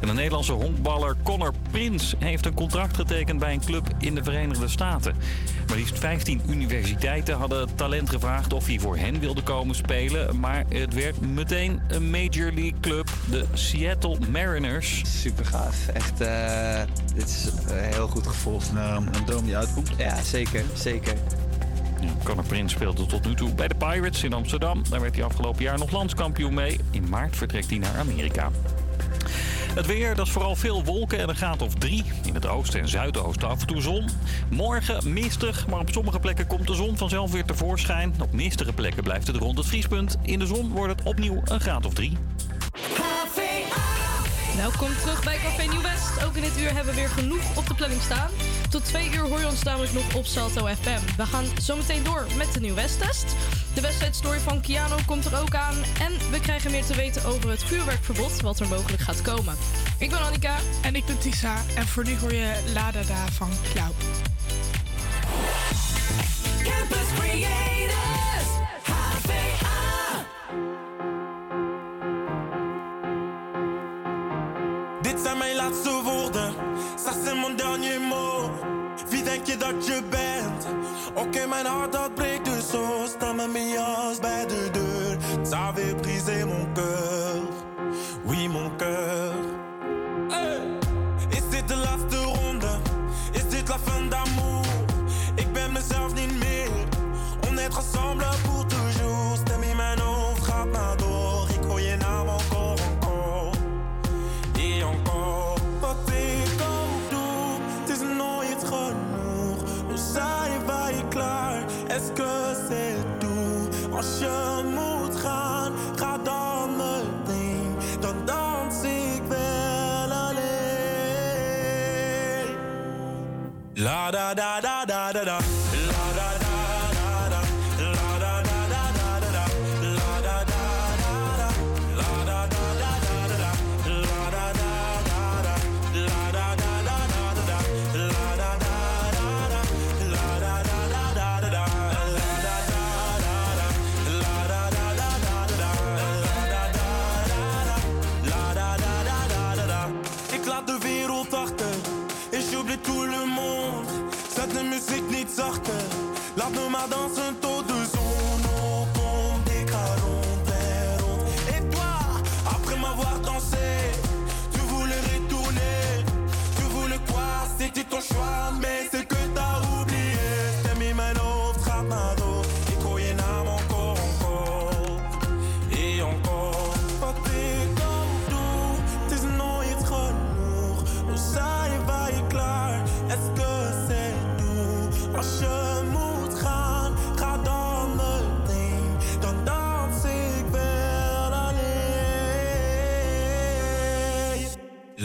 En de Nederlandse honkballer Connor Prins heeft een contract getekend bij een club in de Verenigde Staten. Maar liefst 15 universiteiten hadden het talent gevraagd of hij voor hen wilde komen spelen. Maar het werd meteen een Major League club, de Seattle Mariners. Super gaaf. Echt, eh, dit is een heel goed gevoel. een droom die uitkomt? Ja, zeker. Zeker. Ja, Conor Prins speelde tot nu toe bij de Pirates in Amsterdam. Daar werd hij afgelopen jaar nog landskampioen mee. In maart vertrekt hij naar Amerika. Het weer, dat is vooral veel wolken en een graad of drie. In het oosten en zuidoosten af en toe zon. Morgen mistig, maar op sommige plekken komt de zon vanzelf weer tevoorschijn. Op mistige plekken blijft het rond het vriespunt. In de zon wordt het opnieuw een graad of drie. Welkom terug bij Café Nieuw West. Ook in dit uur hebben we weer genoeg op de planning staan. Tot twee uur hoor je ons namelijk nog op Salto FM. We gaan zometeen door met de Nieuw West-test. De wedstrijdstory van Kiano komt er ook aan. En we krijgen meer te weten over het vuurwerkverbod wat er mogelijk gaat komen. Ik ben Annika. En ik ben Tisa. En voor nu hoor je Lada Da van Klauw. denk je dat je bent? Oké, okay, mijn hart dat breekt dus zo. Sta met mijn jas bij de deur. Ça brisé mon cœur. Oui, mon cœur. Hey. Is dit de laatste ronde? Is dit la fin d'amour? Ik ben mezelf niet meer. On est ensemble pour moet gaan, ga dan meteen. Dan dans ik wel alleen. La da da da da da da. sorte. Laat me maar dansen tot de zon opkomt. Ik ga. Et toi, après m'avoir dansé, tu voulais retourner. Tu voulais quoi? C'était ton choix, mais c'est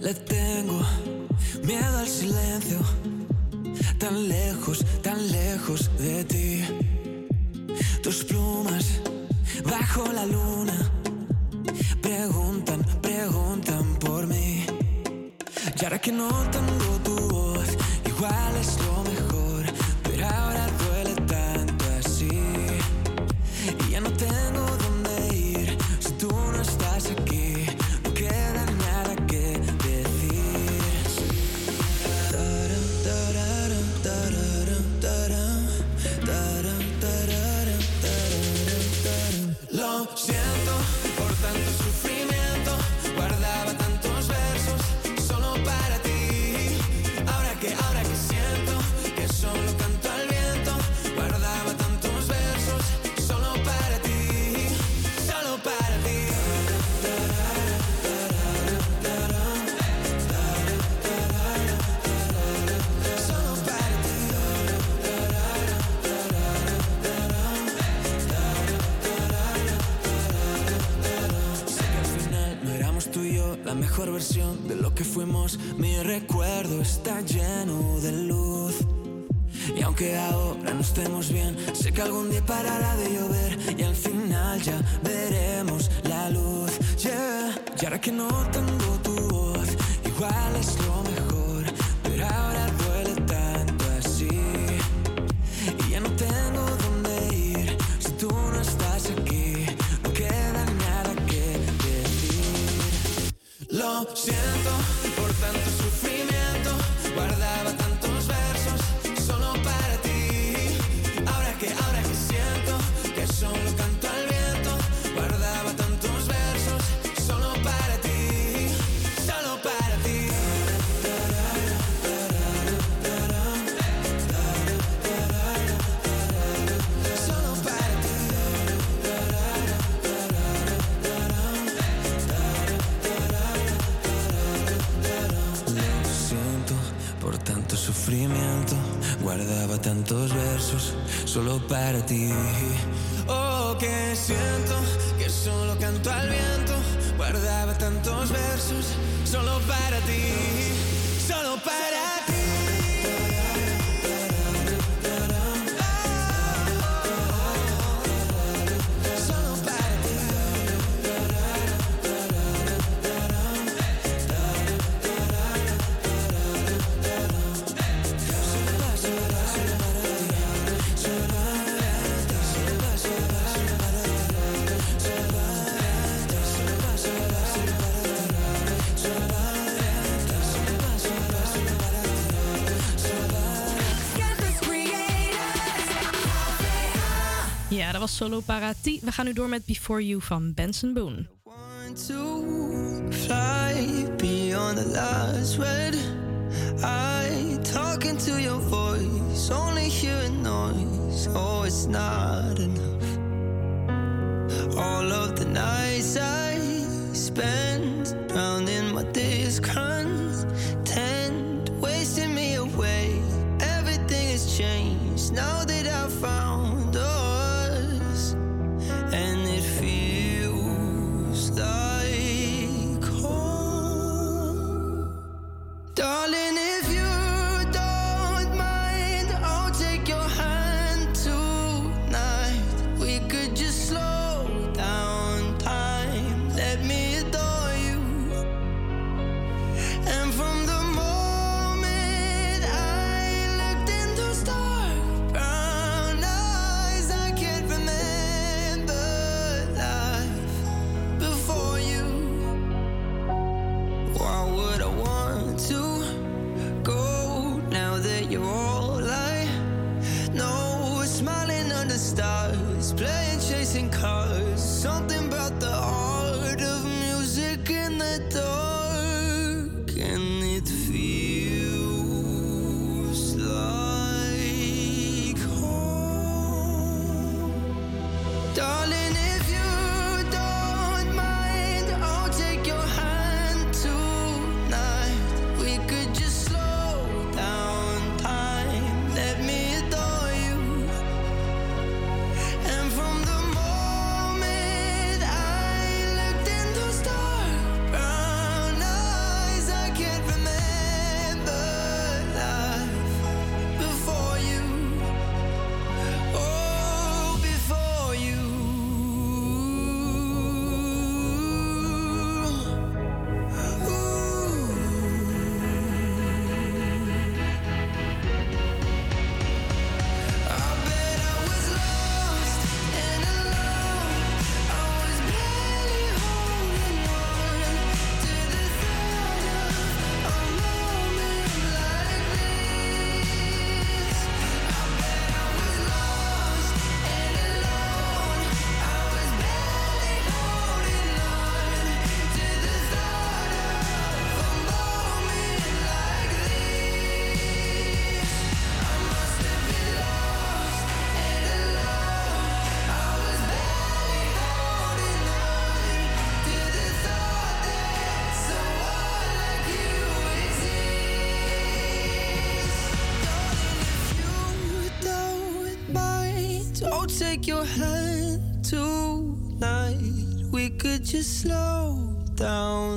Le tengo miedo al silencio, tan lejos, tan lejos de ti. Tus plumas bajo la luna preguntan, preguntan por mí. Y ahora que no tengo tu estemos bien. Sé que algún día parará de llover y al final ya veremos la luz. Yeah, y ahora que no te Solo Parati. We gaan nu door met Before You van Benson Boone. One, two, fly beyond the last red I talking to your voice, only hearing noise. Oh, it's not your hand tonight. We could just slow down.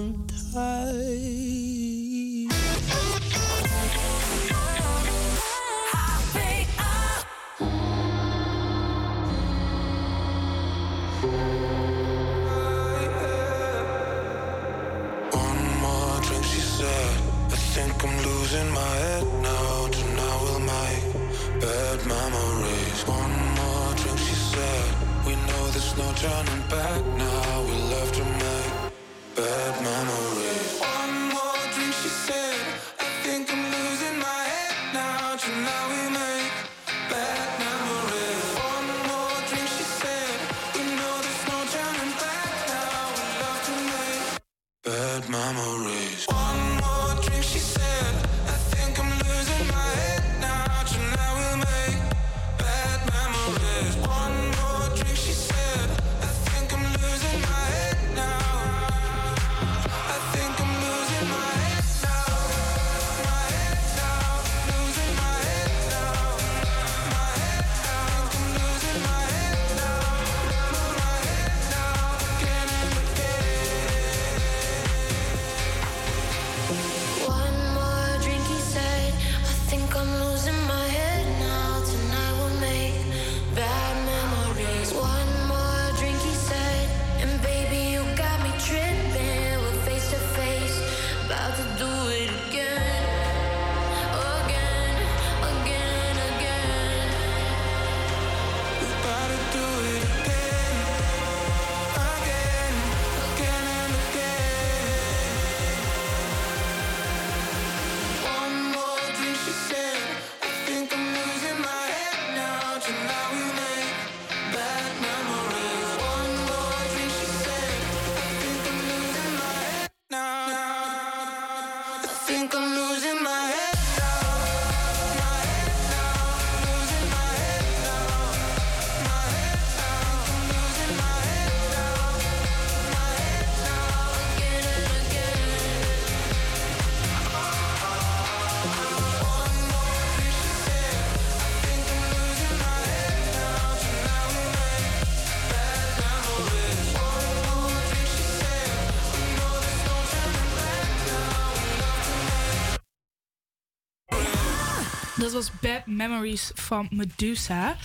Dat was Bad Memories van Medusa.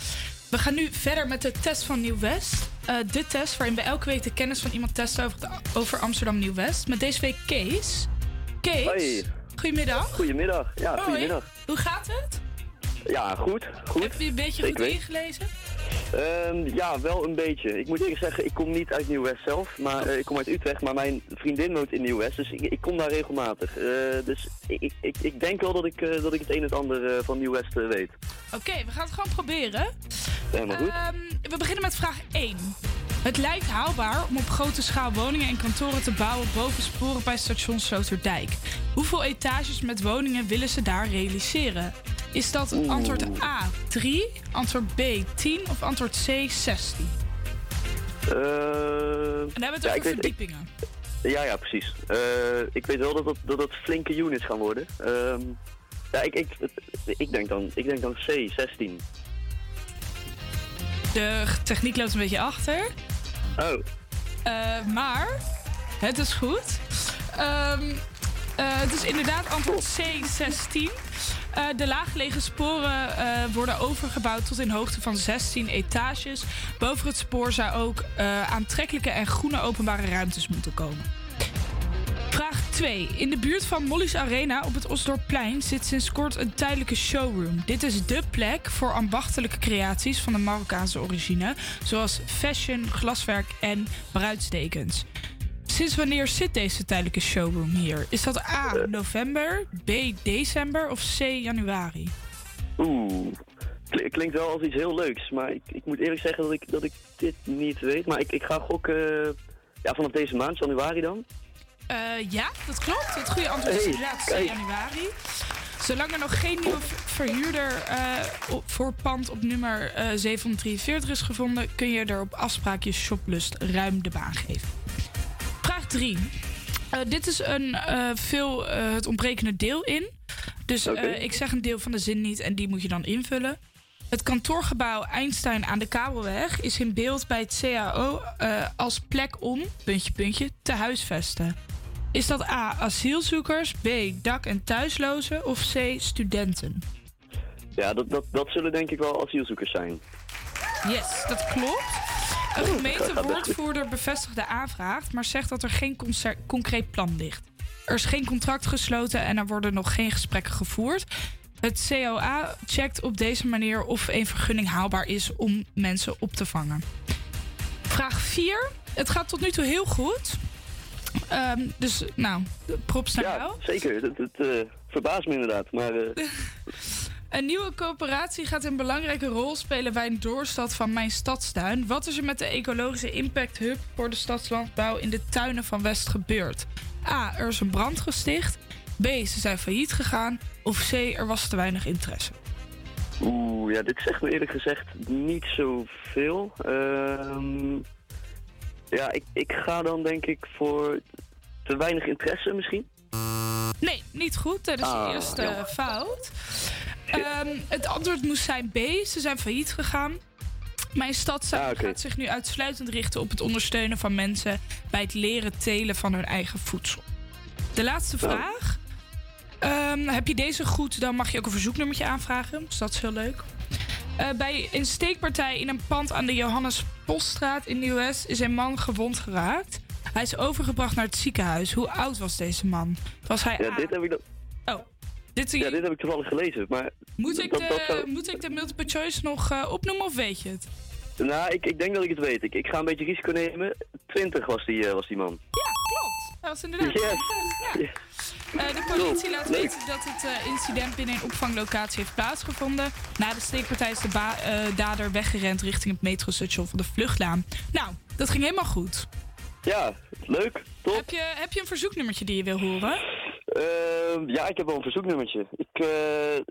We gaan nu verder met de test van Nieuw-West. Eh, de test waarin we elke week de kennis van iemand testen over, de- over Amsterdam Nieuw-West. Met deze week Kees. Kees, Hoi. goedemiddag. Goedemiddag. Ja, Hoi. goedemiddag. Hoe gaat het? Ja, goed. goed. Heb je een beetje goed ingelezen? Ehm, ja, wel een beetje. Ik moet eerlijk zeggen, ik kom niet uit Nieuw-West zelf, maar eh, ik kom uit Utrecht, maar mijn vriendin woont in Nieuw-West, dus ik, ik kom daar regelmatig. Eh, dus ik, ik, ik, denk wel dat ik, eh, dat ik het een en het ander van Nieuw-West weet. Oké, we gaan het gewoon proberen. Helemaal goed. Ehm, we beginnen met vraag 1. Het lijkt haalbaar om op grote schaal woningen en kantoren te bouwen boven sporen bij station Sloterdijk. Hoeveel etages met woningen willen ze daar realiseren? Is dat antwoord A 3, antwoord B 10 of antwoord C 16? Eh, En dan hebben we het ja, over ik- verdiepingen. Ja, ja, precies. Eh, ik weet wel dat dat, dat, dat flinke units gaan worden. Ehm, ja, ik, ik, ik, denk dan, ik denk dan C, 16. De techniek loopt een beetje achter. Oh, Eh, maar het is goed. Ehm, eh, het is inderdaad antwoord C16. Eh, de laaggelegen sporen worden overgebouwd tot in hoogte van 16 etages. Boven het spoor zou ook aantrekkelijke en groene openbare ruimtes moeten komen. Vraag 2. In de buurt van Molly's Arena op het Osdorpplein zit sinds kort een tijdelijke showroom. Dit is dé plek voor ambachtelijke creaties van de Marokkaanse origine, zoals fashion, glaswerk en bruidsdekens. Sinds wanneer zit deze tijdelijke showroom hier? Is dat A. november, B. december of C. januari? oeh. Kl- klinkt wel als iets heel leuks, maar ik, ik moet eerlijk zeggen dat ik, dat ik dit niet weet. Maar ik, ik ga gokken eh, ja, vanaf deze maand, januari dan. Eh, ja, dat klopt. Het goede antwoord is Hey, inderdaad C. kijk. januari. Zolang er nog geen nieuwe ver- verhuurder eh, op, voor pand op nummer eh 743 is gevonden, kun je er op afspraak je shoplust ruim de baan geven. Vraag 3. dit is een veel het ontbrekende deel in. Dus ik zeg een deel van de zin niet en die moet je dan invullen. Het kantoorgebouw Einstein aan de Kabelweg is in beeld bij het CAO als plek om, puntje, puntje, te huisvesten. Is dat A, asielzoekers, B, dak- en thuislozen of C, studenten? Ja, dat, dat, dat zullen denk ik wel asielzoekers zijn. Yes, dat klopt. Een gemeentewoordvoerder bevestigt de aanvraag, maar zegt dat er geen concreet plan ligt. Er is geen contract gesloten en er worden nog geen gesprekken gevoerd. Het COA checkt op deze manier of een vergunning haalbaar is om mensen op te vangen. Vraag 4. Het gaat tot nu toe heel goed. Ehm, dus, nou, props naar jou. Zeker, het, het eh, verbaast me inderdaad. Maar eh, Een nieuwe coöperatie gaat een belangrijke rol spelen bij een doorstad van Mijn Stadstuin. Wat is er met de ecologische impact hub voor de stadslandbouw in de tuinen van West gebeurd? A. Er is een brand gesticht. B. Ze zijn failliet gegaan. Of C. Er was te weinig interesse. oeh, ja, dit zegt me eerlijk gezegd niet zoveel. Ehm ja, ik, ik ga dan denk ik voor te weinig interesse misschien. Nee, niet goed. Dat is de Ah, eerste fout. Ehm, het antwoord moest zijn B. Ze zijn failliet gegaan. Mijn stad Ah, gaat zich nu uitsluitend richten op het ondersteunen van mensen bij het leren telen van hun eigen voedsel. De laatste vraag. Ehm, heb je deze goed, dan mag je ook een verzoeknummertje aanvragen. Dus dat is heel leuk. Eh, bij een steekpartij in een pand aan de Johannes Poststraat in Nieuw-West is een man gewond geraakt. Hij is overgebracht naar het ziekenhuis. Hoe oud was deze man? Was hij Ja, dit heb ik, Oh, dit, ja, dit heb ik toevallig gelezen. Maar moet, ik de, zou- moet ik de multiple choice nog eh, opnoemen of weet je het? Nou, ik, ik denk dat ik het weet. Ik, ik ga een beetje risico nemen. 20 was die, eh, was die man. Ja, klopt. Dat was inderdaad. Yes. Ja. Eh, de politie laat weten dat het eh, incident binnen een opvanglocatie heeft plaatsgevonden. Na de steekpartij is de eh, dader weggerend richting het metrostation van de Vluchtlaan. Nou, dat ging helemaal goed. Ja, leuk. Top. Heb je, heb je een verzoeknummertje die je wil horen? Ehm, ja, ik heb wel een verzoeknummertje. Ik,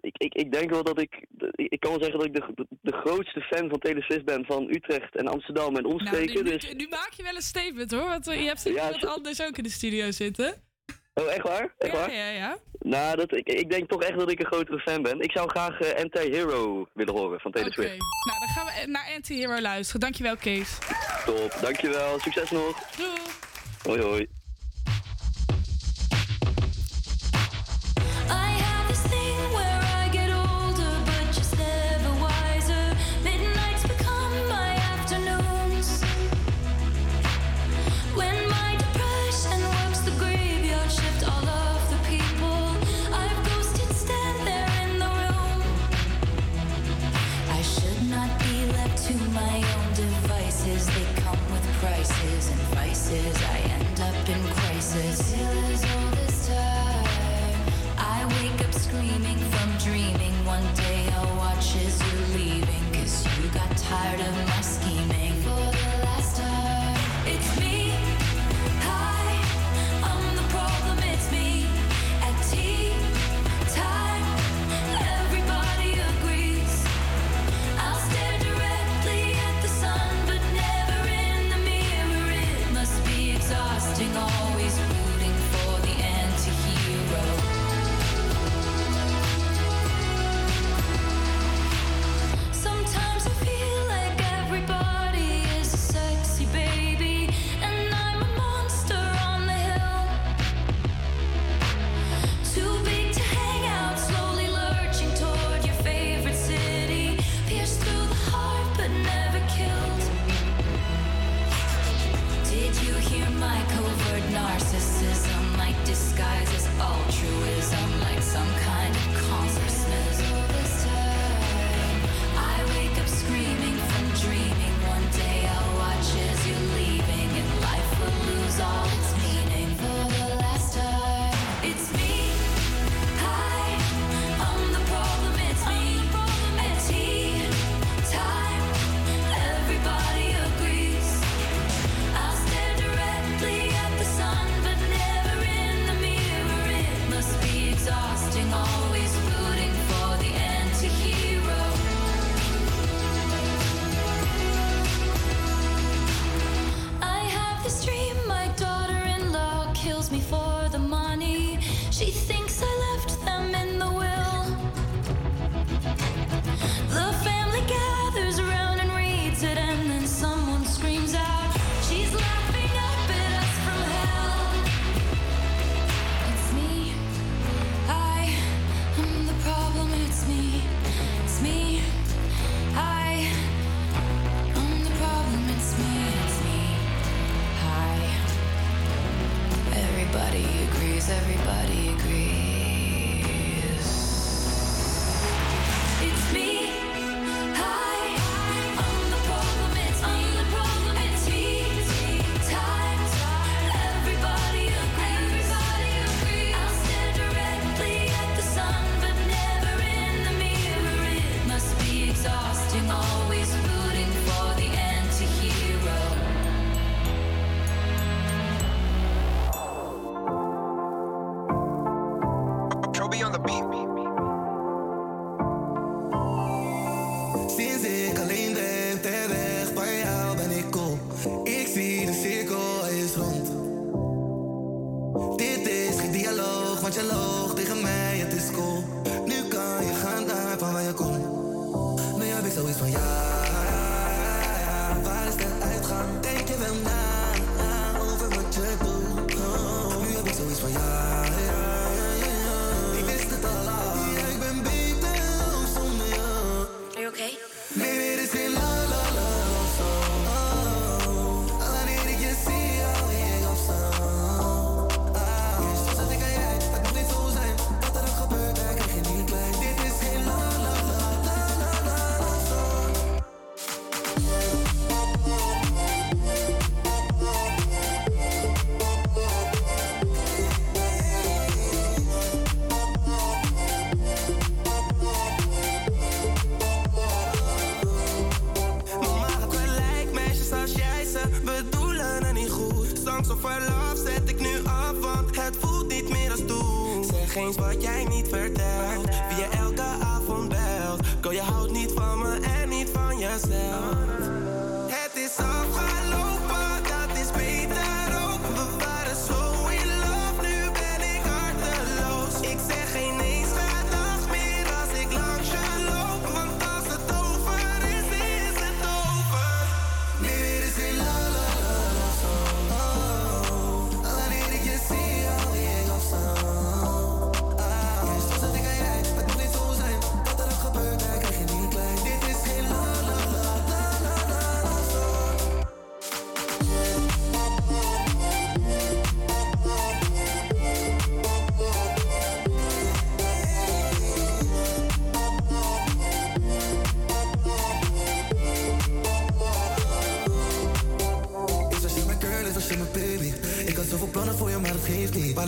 ik, ik, ik denk wel dat ik... Ik kan wel zeggen dat ik de, de, grootste fan van Taylor ben van Utrecht en Amsterdam en Nou, omstreken. nu, dus... nu, nu maak je wel een statement hoor, want je hebt zeker Ja, anders ook in de studio zitten. Oh, echt waar? Echt Ja, waar? ja, ja. Nou, dat, ik, ik denk toch echt dat ik een grotere fan ben. Ik zou graag eh, Anti-Hero willen horen van Taylor Oké, Swift. nou dan gaan we naar Anti-Hero luisteren. Dankjewel Kees. Top, dankjewel. Succes nog. Doei. Hoi hoi.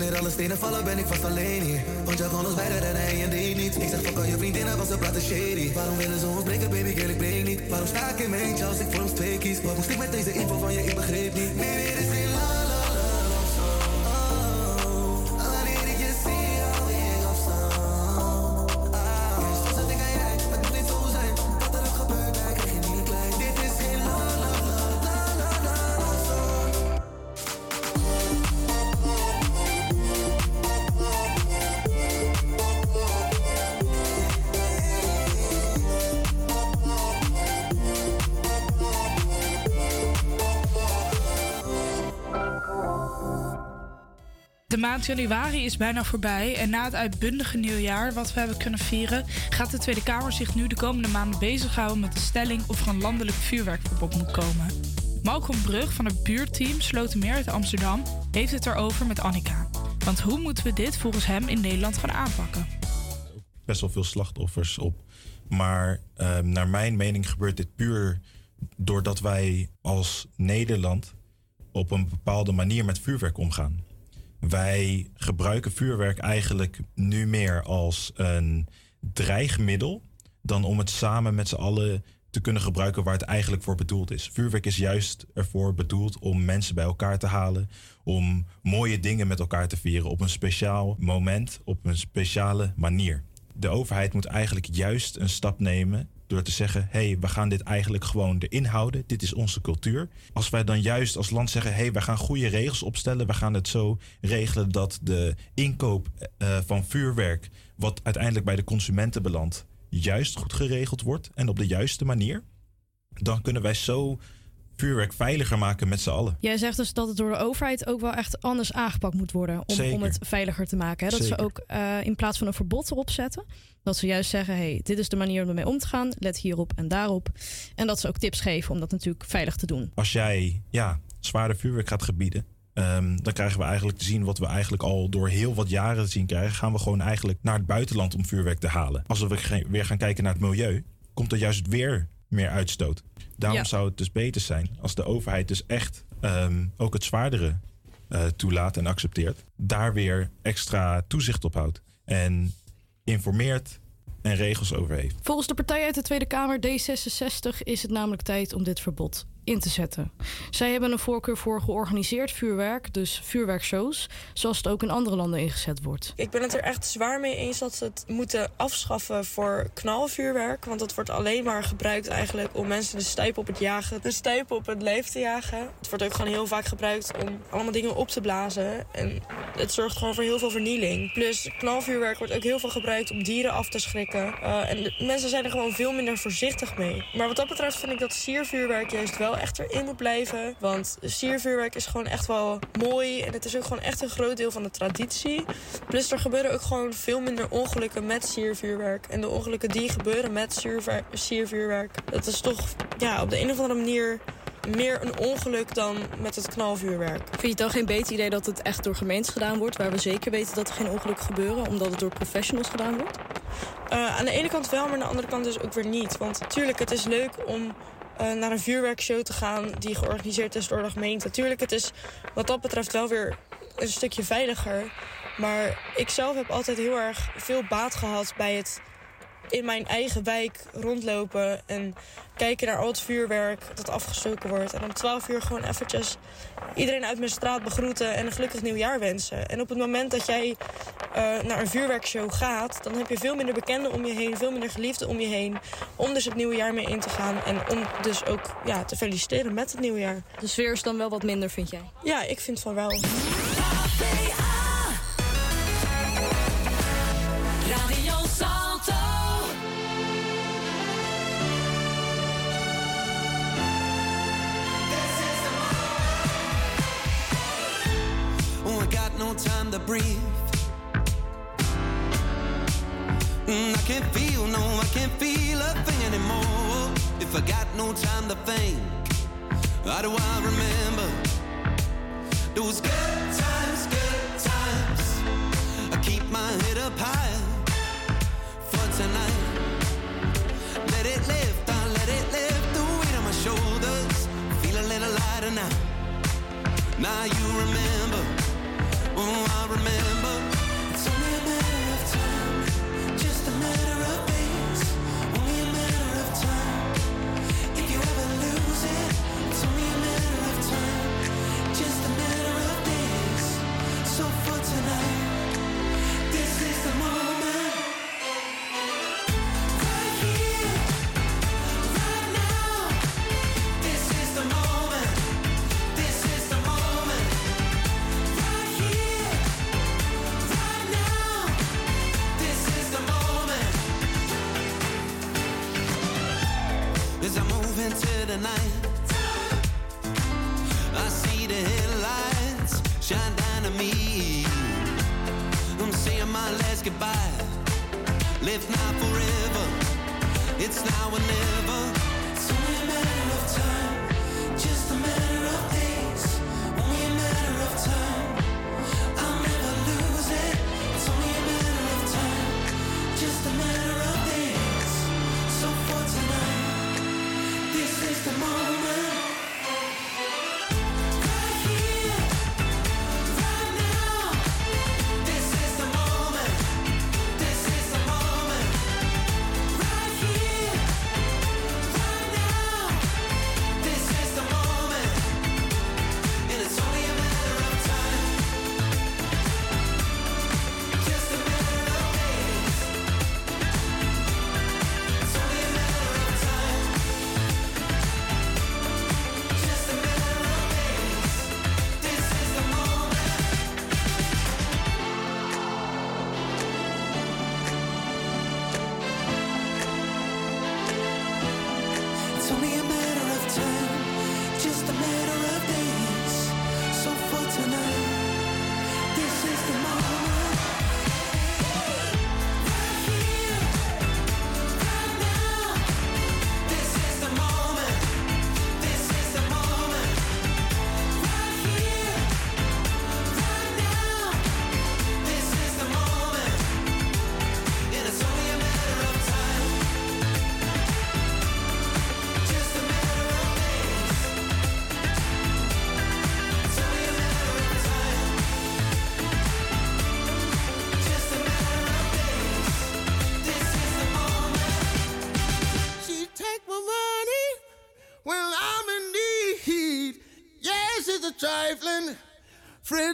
Wanneer alle stenen vallen, ben ik vast alleen hier. Want jij kon ons beiden en je deed niet. Ik zeg fuck al je nigga praten shady. Waarom willen ze ons breken, baby girl, ik breek niet. Waarom sta ik in mijn eentje als ik voor ons twee kies? Wat moest ik met deze info van je, ik begreep niet. Nee, is maand januari is bijna voorbij en na het uitbundige nieuwjaar wat we hebben kunnen vieren, gaat de Tweede Kamer zich nu de komende maanden bezighouden met de stelling of er een landelijk vuurwerkverbod moet komen. Malcolm Brug van het buurteam Slotermeer uit Amsterdam heeft het erover met Annika. Want hoe moeten we dit volgens hem in Nederland gaan aanpakken? best wel veel slachtoffers op. Maar ehm, naar mijn mening gebeurt dit puur doordat wij als Nederland op een bepaalde manier met vuurwerk omgaan. Wij gebruiken vuurwerk eigenlijk nu meer als een dreigmiddel dan om het samen met z'n allen te kunnen gebruiken waar het eigenlijk voor bedoeld is. Vuurwerk is juist ervoor bedoeld om mensen bij elkaar te halen, om mooie dingen met elkaar te vieren op een speciaal moment, op een speciale manier. De overheid moet eigenlijk juist een stap nemen door te zeggen: hé, hey, we gaan dit eigenlijk gewoon erin houden. Dit is onze cultuur. Als wij dan juist als land zeggen: hé, hey, we gaan goede regels opstellen. We gaan het zo regelen dat de inkoop eh, van vuurwerk, wat uiteindelijk bij de consumenten belandt, juist goed geregeld wordt en op de juiste manier. Dan kunnen wij zo vuurwerk veiliger maken met z'n allen. Jij zegt dus dat het door de overheid ook wel echt anders aangepakt moet worden om, om het veiliger te maken. Hè? Dat ze ook eh, in plaats van een verbod erop zetten, dat ze juist zeggen: hey, dit is de manier om ermee om te gaan. Let hierop en daarop. En dat ze ook tips geven om dat natuurlijk veilig te doen. Als jij ja, zware vuurwerk gaat gebieden, ehm, dan krijgen we eigenlijk te zien wat we eigenlijk al door heel wat jaren te zien krijgen. Gaan we gewoon eigenlijk naar het buitenland om vuurwerk te halen. Als we weer gaan kijken naar het milieu, komt er juist weer meer uitstoot. Daarom Ja. zou het dus beter zijn als de overheid dus echt ehm, ook het zwaardere eh, toelaat en accepteert. Daar weer extra toezicht op houdt. En informeert en regels over heeft. Volgens de partij uit de Tweede Kamer D66 is het namelijk tijd om dit verbod in te zetten. Zij hebben een voorkeur voor georganiseerd vuurwerk, dus vuurwerkshows, zoals het ook in andere landen ingezet wordt. Ik ben het er echt zwaar mee eens dat ze het moeten afschaffen voor knalvuurwerk. Want dat wordt alleen maar gebruikt eigenlijk om mensen de stijp op het jagen, de stijp op het lijf te jagen. Het wordt ook gewoon heel vaak gebruikt om allemaal dingen op te blazen. En het zorgt gewoon voor heel veel vernieling. Plus knalvuurwerk wordt ook heel veel gebruikt om dieren af te schrikken. Eh, en mensen zijn er gewoon veel minder voorzichtig mee. Maar wat dat betreft vind ik dat siervuurwerk juist wel echt erin moet blijven. Want siervuurwerk is gewoon echt wel mooi. En het is ook gewoon echt een groot deel van de traditie. Plus er gebeuren ook gewoon veel minder ongelukken met siervuurwerk. En de ongelukken die gebeuren met siervuur- siervuurwerk. Dat is toch ja, op de een of andere manier meer een ongeluk dan met het knalvuurwerk. Vind je het dan geen beter idee dat het echt door gemeentes gedaan wordt, waar we zeker weten dat er geen ongelukken gebeuren, omdat het door professionals gedaan wordt? Eh, aan de ene kant wel, maar aan de andere kant dus ook weer niet. Want natuurlijk, het is leuk om eh, naar een vuurwerkshow te gaan die georganiseerd is door de gemeente. Tuurlijk, het is wat dat betreft wel weer een stukje veiliger. Maar ik zelf heb altijd heel erg veel baat gehad bij het in mijn eigen wijk rondlopen en kijken naar al het vuurwerk dat afgestoken wordt. En om 12 uur gewoon eventjes iedereen uit mijn straat begroeten en een gelukkig nieuwjaar wensen. En op het moment dat jij eh, naar een vuurwerkshow gaat, dan heb je veel minder bekenden om je heen, veel minder geliefden om je heen. Om dus het nieuwe jaar mee in te gaan en om dus ook ja, te feliciteren met het nieuwe jaar. De sfeer is dan wel wat minder, vind jij? Ja, ik vind van wel. Time to breathe. Mm, I can't feel, no, I can't feel a thing anymore. If I got no time to think, how do I remember those good times, good times? I keep my head up high for tonight. Let it lift, I let it lift the weight on my shoulders. Feel a little lighter now. Now you remember, oh I remember. Goodbye. Live now forever. It's now or never.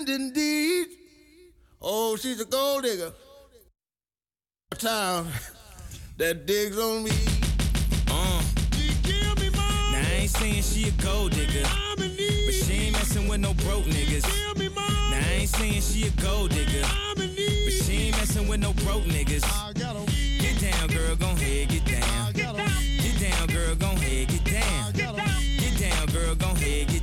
Friend indeed. Oh, she's a gold digger. A town that digs on me. Uh. Now I ain't saying she a gold digger, but she ain't messing with no broke niggas. Now I ain't saying she a gold digger, but she ain't messing with no broke niggas. Get down, girl, gon' head, get down. Get down, girl, gon' head, get down. Get down, girl, gon' head, get down.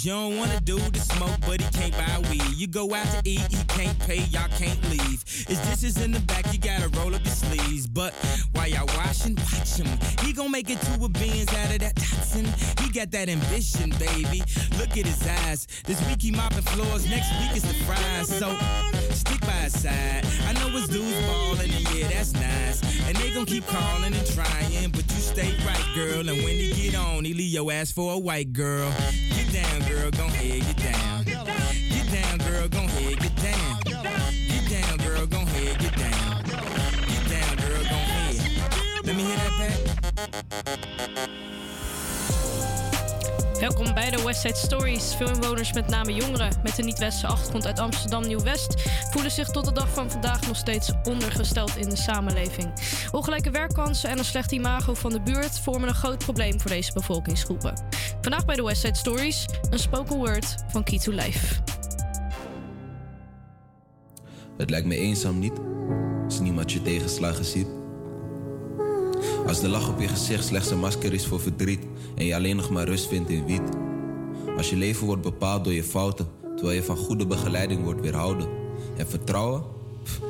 please. You don't wanna do the smoke, but he can't buy weed. You go out to eat, he can't pay, y'all can't leave. His dishes in the back, you gotta roll up your sleeves. But while y'all washing, watch him. He gon' make it to a beans out of that toxin. He got that ambition, baby. Look at his eyes. This week he mopping floors, next week is the fries. So stick by his side. I know his dudes ballin', and yeah, that's nice. And they gon' keep calling and trying, but you stay right, girl. And when he get on, he leave your ass for a white girl. Get down, girl, gon' head, get down. Get down, girl, gon' head, get down. Get down, girl, gon' head, get down. Get down, girl, gon' head. Let me hear that back. Welkom bij de Westside Stories. Veel inwoners, met name jongeren met een niet-westerse achtergrond uit Amsterdam Nieuw-West, voelen zich tot de dag van vandaag nog steeds ondergesteld in de samenleving. Ongelijke werkkansen en een slecht imago van de buurt vormen een groot probleem voor deze bevolkingsgroepen. Vandaag bij de Westside Stories een spoken word van Key to Life. Het lijkt me eenzaam niet, als niemand je tegenslagen ziet. Als de lach op je gezicht slechts een masker is voor verdriet en je alleen nog maar rust vindt in wiet. Als je leven wordt bepaald door je fouten, terwijl je van goede begeleiding wordt weerhouden. En vertrouwen? Pff,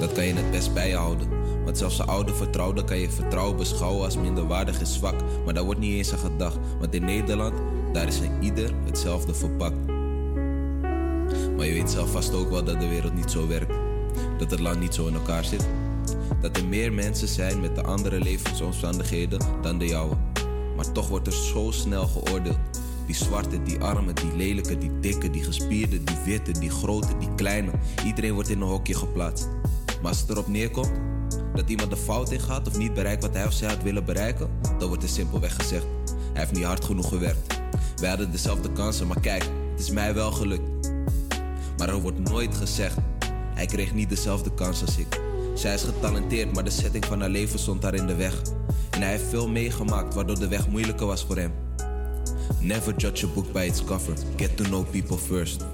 dat kan je het best bij je houden. Want zelfs een oude vertrouwde kan je vertrouwen beschouwen als minderwaardig en zwak. Maar daar wordt niet eens aan gedacht, want in Nederland, daar is een ieder hetzelfde verpakt. Maar je weet zelf vast ook wel dat de wereld niet zo werkt. Dat het land niet zo in elkaar zit. Dat er meer mensen zijn met de andere levensomstandigheden dan de jouwe. Maar toch wordt er zo snel geoordeeld. Die zwarte, die arme, die lelijke, die dikke, die gespierde, die witte, die grote, die kleine. Iedereen wordt in een hokje geplaatst. Maar als het erop neerkomt dat iemand de fout in gaat of niet bereikt wat hij of zij had willen bereiken, dan wordt er simpelweg gezegd: hij heeft niet hard genoeg gewerkt. Wij hadden dezelfde kansen, maar kijk, het is mij wel gelukt. Maar er wordt nooit gezegd: hij kreeg niet dezelfde kans als ik. Zij is getalenteerd, maar de setting van haar leven stond haar in de weg. En hij heeft veel meegemaakt, waardoor de weg moeilijker was voor hem. Never judge a book by its cover. Get to know people first.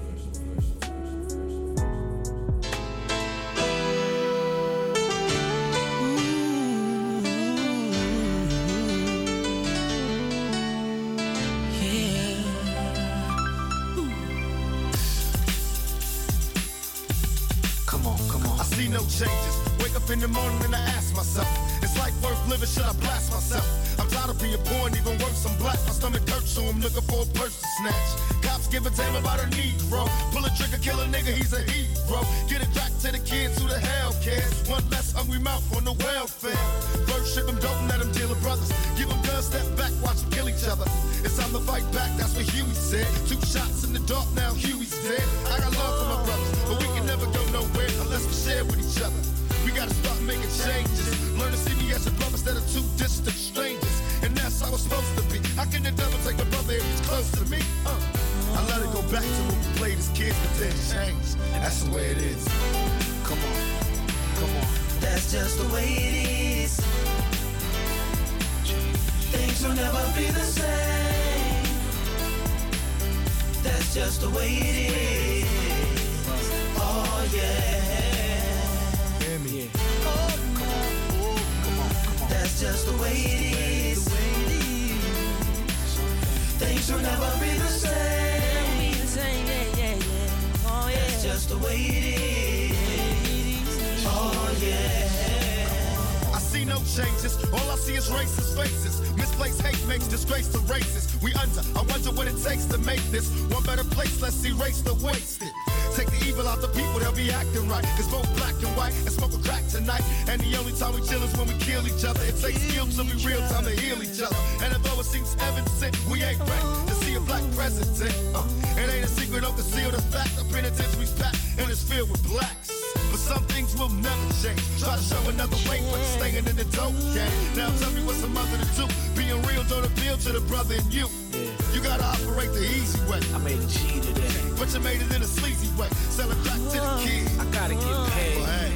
But you made it in a sleazy way. Sell it back to the kid. I gotta get paid. Well, hey,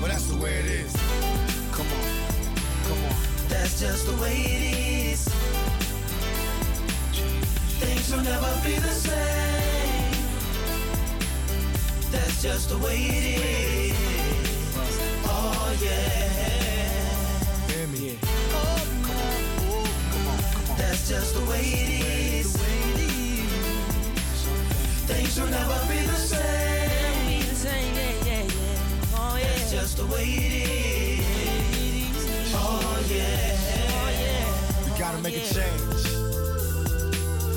well, that's the way it is. Come on, come on. That's just the way it is. Things will never be the same. That's just the way it is. Oh yeah. Hear me. Oh, come on. That's just the way it is. Will never be the same. Be the same, yeah, yeah, yeah. Oh yeah. That's just the way it is. Oh yeah. Oh yeah. We gotta make a oh, change.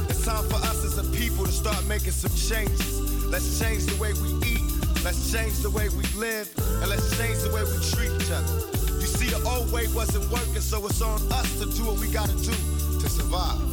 It's time for us as a people to start making some changes. Let's change the way we eat. Let's change the way we live. And let's change the way we treat each other. You see, the old way wasn't working, so it's on us to do what we gotta do to survive.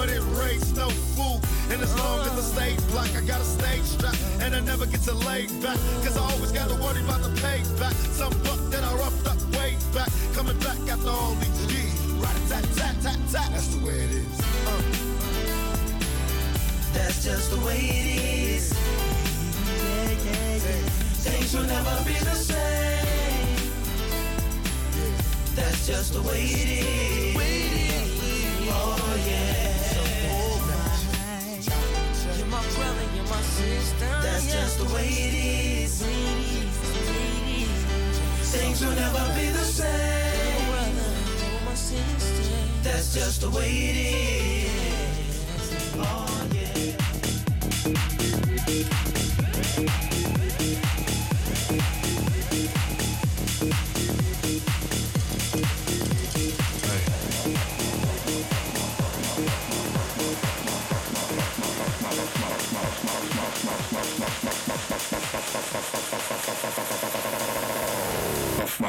No. And as long as I stay black, I got a stage strap. And I never get to lay back. Cause I always gotta worry about the payback. Some buck that I roughed up way back. Coming back after all these years. Right tat tat tat tat. That's the way it is. Uh. That's just the way it is. Yeah, yeah, yeah. Things will never be the same. That's just the way it is. Oh yeah. My sister. That's yeah. just the way it is. Things will never be the same. You're my sister. That's just the way it is. Oh yeah.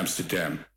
Amsterdam.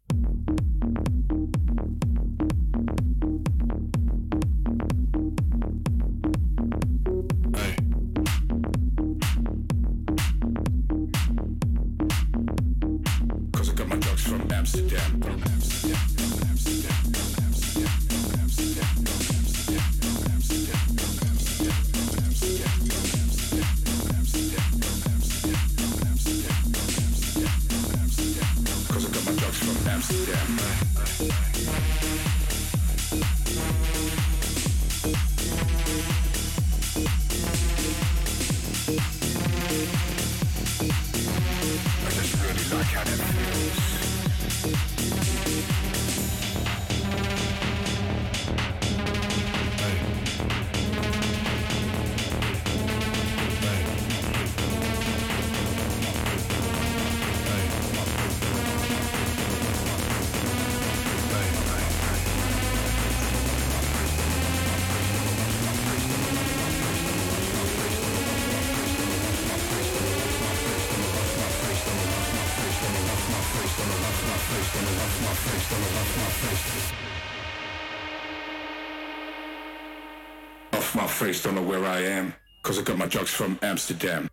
Face, don't know where I am. Cause I got my drugs from Amsterdam.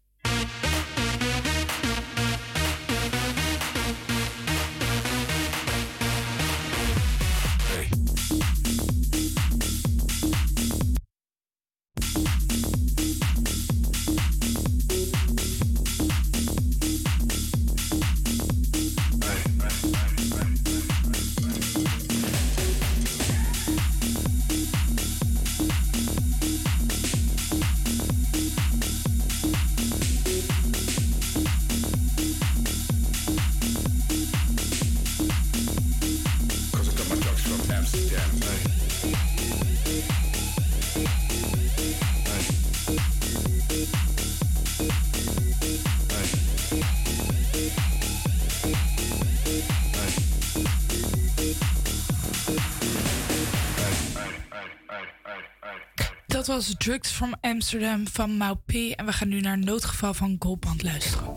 Drugs from Amsterdam van Mau P. En we gaan nu naar noodgeval van Goldband luisteren.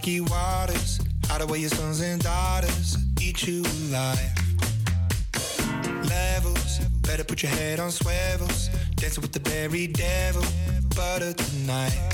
rocky waters. Hide away your sons and daughters, eat you alive. Levels, better put your head on swivels. Dancing with the very devil, butter tonight.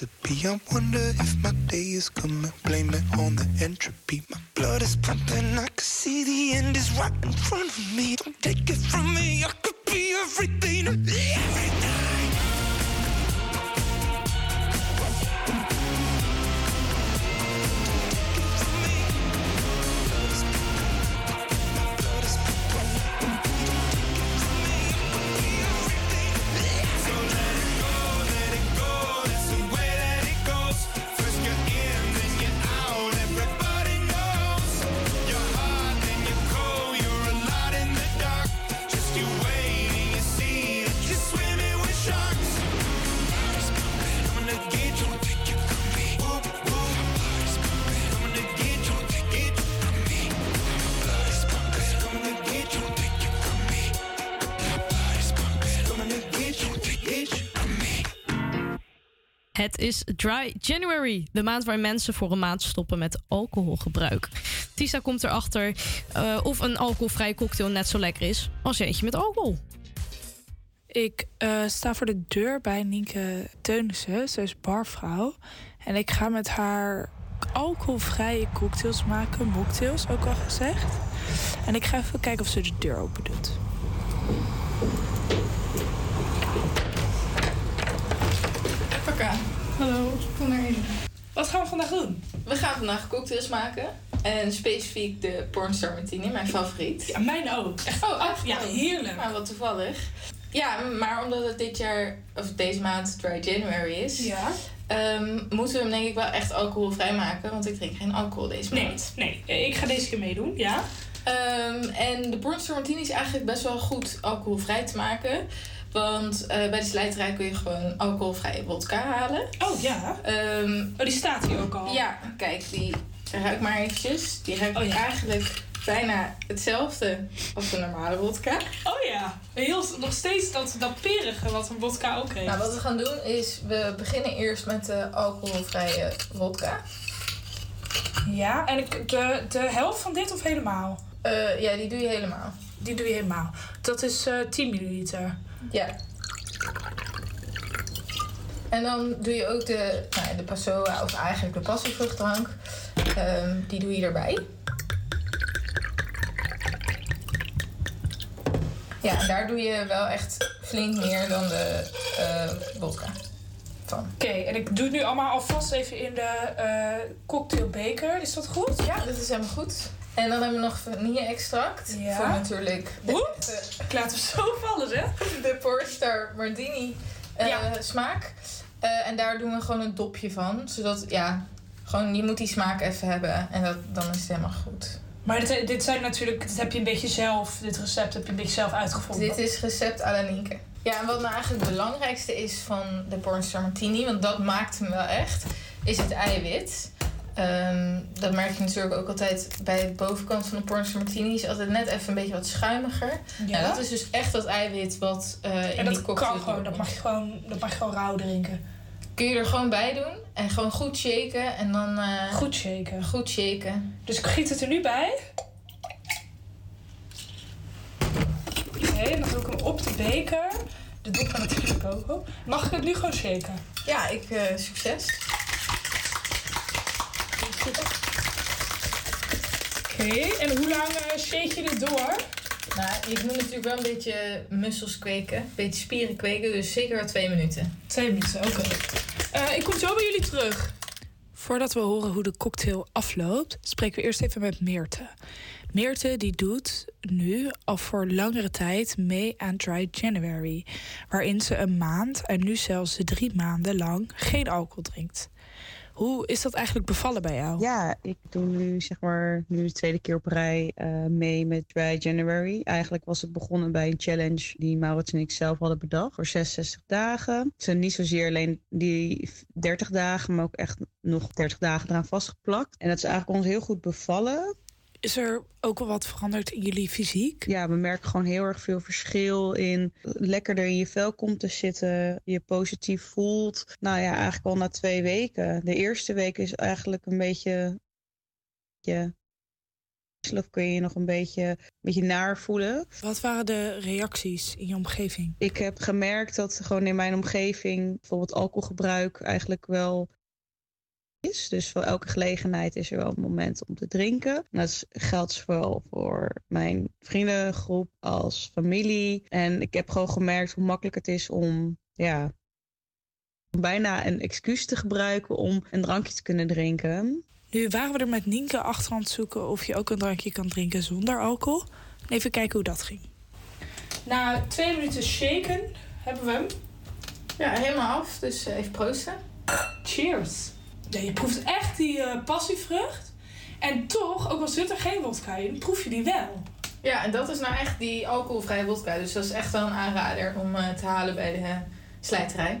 Recipe. I wonder if my day is coming. Blame it on the entropy. My blood is pumping. I can see the end is right in front of me. Dry January, de maand waarin mensen voor een maand stoppen met alcoholgebruik. Tisa komt erachter eh of een alcoholvrije cocktail net zo lekker is als eentje met alcohol. Ik eh, sta voor de deur bij Nienke Teunissen. Ze is barvrouw. En ik ga met haar alcoholvrije cocktails maken. Mocktails, ook al gezegd. En ik ga even kijken of ze de deur open doet. Hallo. Kom maar in. Wat gaan we vandaag doen? We gaan vandaag cocktails maken. En specifiek de Pornstar Martini, mijn favoriet. Ja, mijn ook. Echt, oh, echt? ja, heerlijk. Maar wat toevallig. Ja, maar omdat het dit jaar, of deze maand Dry January is... Ja. ehm, moeten we hem denk ik wel echt alcoholvrij maken. Want ik drink geen alcohol deze Nee, maand. nee. Ik ga deze keer meedoen, ja. Ehm, en de Pornstar Martini is eigenlijk best wel goed alcoholvrij te maken. Want eh, bij de slijterij kun je gewoon alcoholvrije vodka halen. Oh ja. oh, die staat hier ook al. Ja, kijk, die ruik maar eventjes. Die ruikt eigenlijk bijna hetzelfde als de normale vodka. Oh ja. Heel, nog steeds dat, dat perige wat een vodka ook heeft. Nou, wat we gaan doen is, we beginnen eerst met de alcoholvrije vodka. Ja, en ik, de, de helft van dit of helemaal? Eh, ja, die doe je helemaal. Die doe je helemaal. Dat is eh 10 milliliter. Ja. En dan doe je ook de, nou, de Passoa, of eigenlijk de passievruchtdrank. Ehm, die doe je erbij. Ja, daar doe je wel echt flink meer dan de eh vodka van. Oké, en ik doe het nu allemaal alvast even in de eh, cocktailbeker. Is dat goed? Ja, dat is helemaal goed. En dan hebben we nog vanille-extract. Ja. Voor natuurlijk de, ik laat hem zo vallen, hè? de Pornstar Martini eh, smaak. Eh, en daar doen we gewoon een dopje van. Zodat, ja, gewoon je moet die smaak even hebben. En dat, dan is het helemaal goed. Maar dit, dit zijn natuurlijk, dit heb je een beetje zelf, dit recept heb je een beetje zelf uitgevonden. Dit is recept à la Nienke. Ja, en wat nou eigenlijk het belangrijkste is van de Pornstar Martini... want dat maakt hem wel echt, is het eiwit. Ehm, dat merk je natuurlijk ook altijd bij de bovenkant van de Pornstar Martini. is altijd net even een beetje wat schuimiger. Ja. Nou, dat is dus echt dat eiwit wat eh in En die dat cocktail kan gewoon, dat mag je gewoon, dat mag je gewoon rauw drinken. Kun je er gewoon bij doen en gewoon goed shaken en dan... eh, Goed shaken. Goed shaken. Dus ik giet het er nu bij. Oké, en dan doe ik hem op de beker. De dop gaat natuurlijk ook. Mag ik het nu gewoon shaken? Ja, ik, eh, succes. Oké, en hoe lang eh, shake je dit door? Nou, je moet natuurlijk wel een beetje mussels kweken, een beetje spieren kweken, dus zeker wel twee minuten. Twee minuten, oké. Eh, ik kom zo bij jullie terug. Voordat we horen hoe de cocktail afloopt, spreken we eerst even met Meerte. Meerte die doet nu al voor langere tijd mee aan Dry January, waarin ze een maand en nu zelfs drie maanden lang geen alcohol drinkt. Hoe is dat eigenlijk bevallen bij jou? Ja, ik doe nu zeg maar nu de tweede keer op rij eh, mee met Dry January. Eigenlijk was het begonnen bij een challenge die Maurits en ik zelf hadden bedacht voor 66 dagen. Ze niet zozeer alleen die 30 dagen, maar ook echt nog 30 dagen eraan vastgeplakt. En dat is eigenlijk ons heel goed bevallen. Is er ook wel wat veranderd in jullie fysiek? Ja, we merken gewoon heel erg veel verschil in lekkerder in je vel komt te zitten, je positief voelt. Nou ja, eigenlijk al na twee weken. De eerste week is eigenlijk een beetje, je, of kun je je nog een beetje, een beetje naar voelen. Wat waren de reacties in je omgeving? Ik heb gemerkt dat gewoon in mijn omgeving bijvoorbeeld alcoholgebruik eigenlijk wel is. Dus voor elke gelegenheid is er wel een moment om te drinken. En dat is- geldt zowel voor mijn vriendengroep als familie. En ik heb gewoon gemerkt hoe makkelijk het is om, ja, om bijna een excuus te gebruiken om een drankje te kunnen drinken. Nu waren we er met Nienke achter aan het zoeken of je ook een drankje kan drinken zonder alcohol. Even kijken hoe dat ging. Na twee minuten shaken hebben we hem. Ja, helemaal af. Dus eh, even proosten. Cheers. Ja, je proeft echt die eh, passievrucht. En toch, ook al zit er geen wodka in, proef je die wel. Ja, en dat is nou echt die alcoholvrije wodka. Dus dat is echt wel een aanrader om eh, te halen bij de eh, slijterij.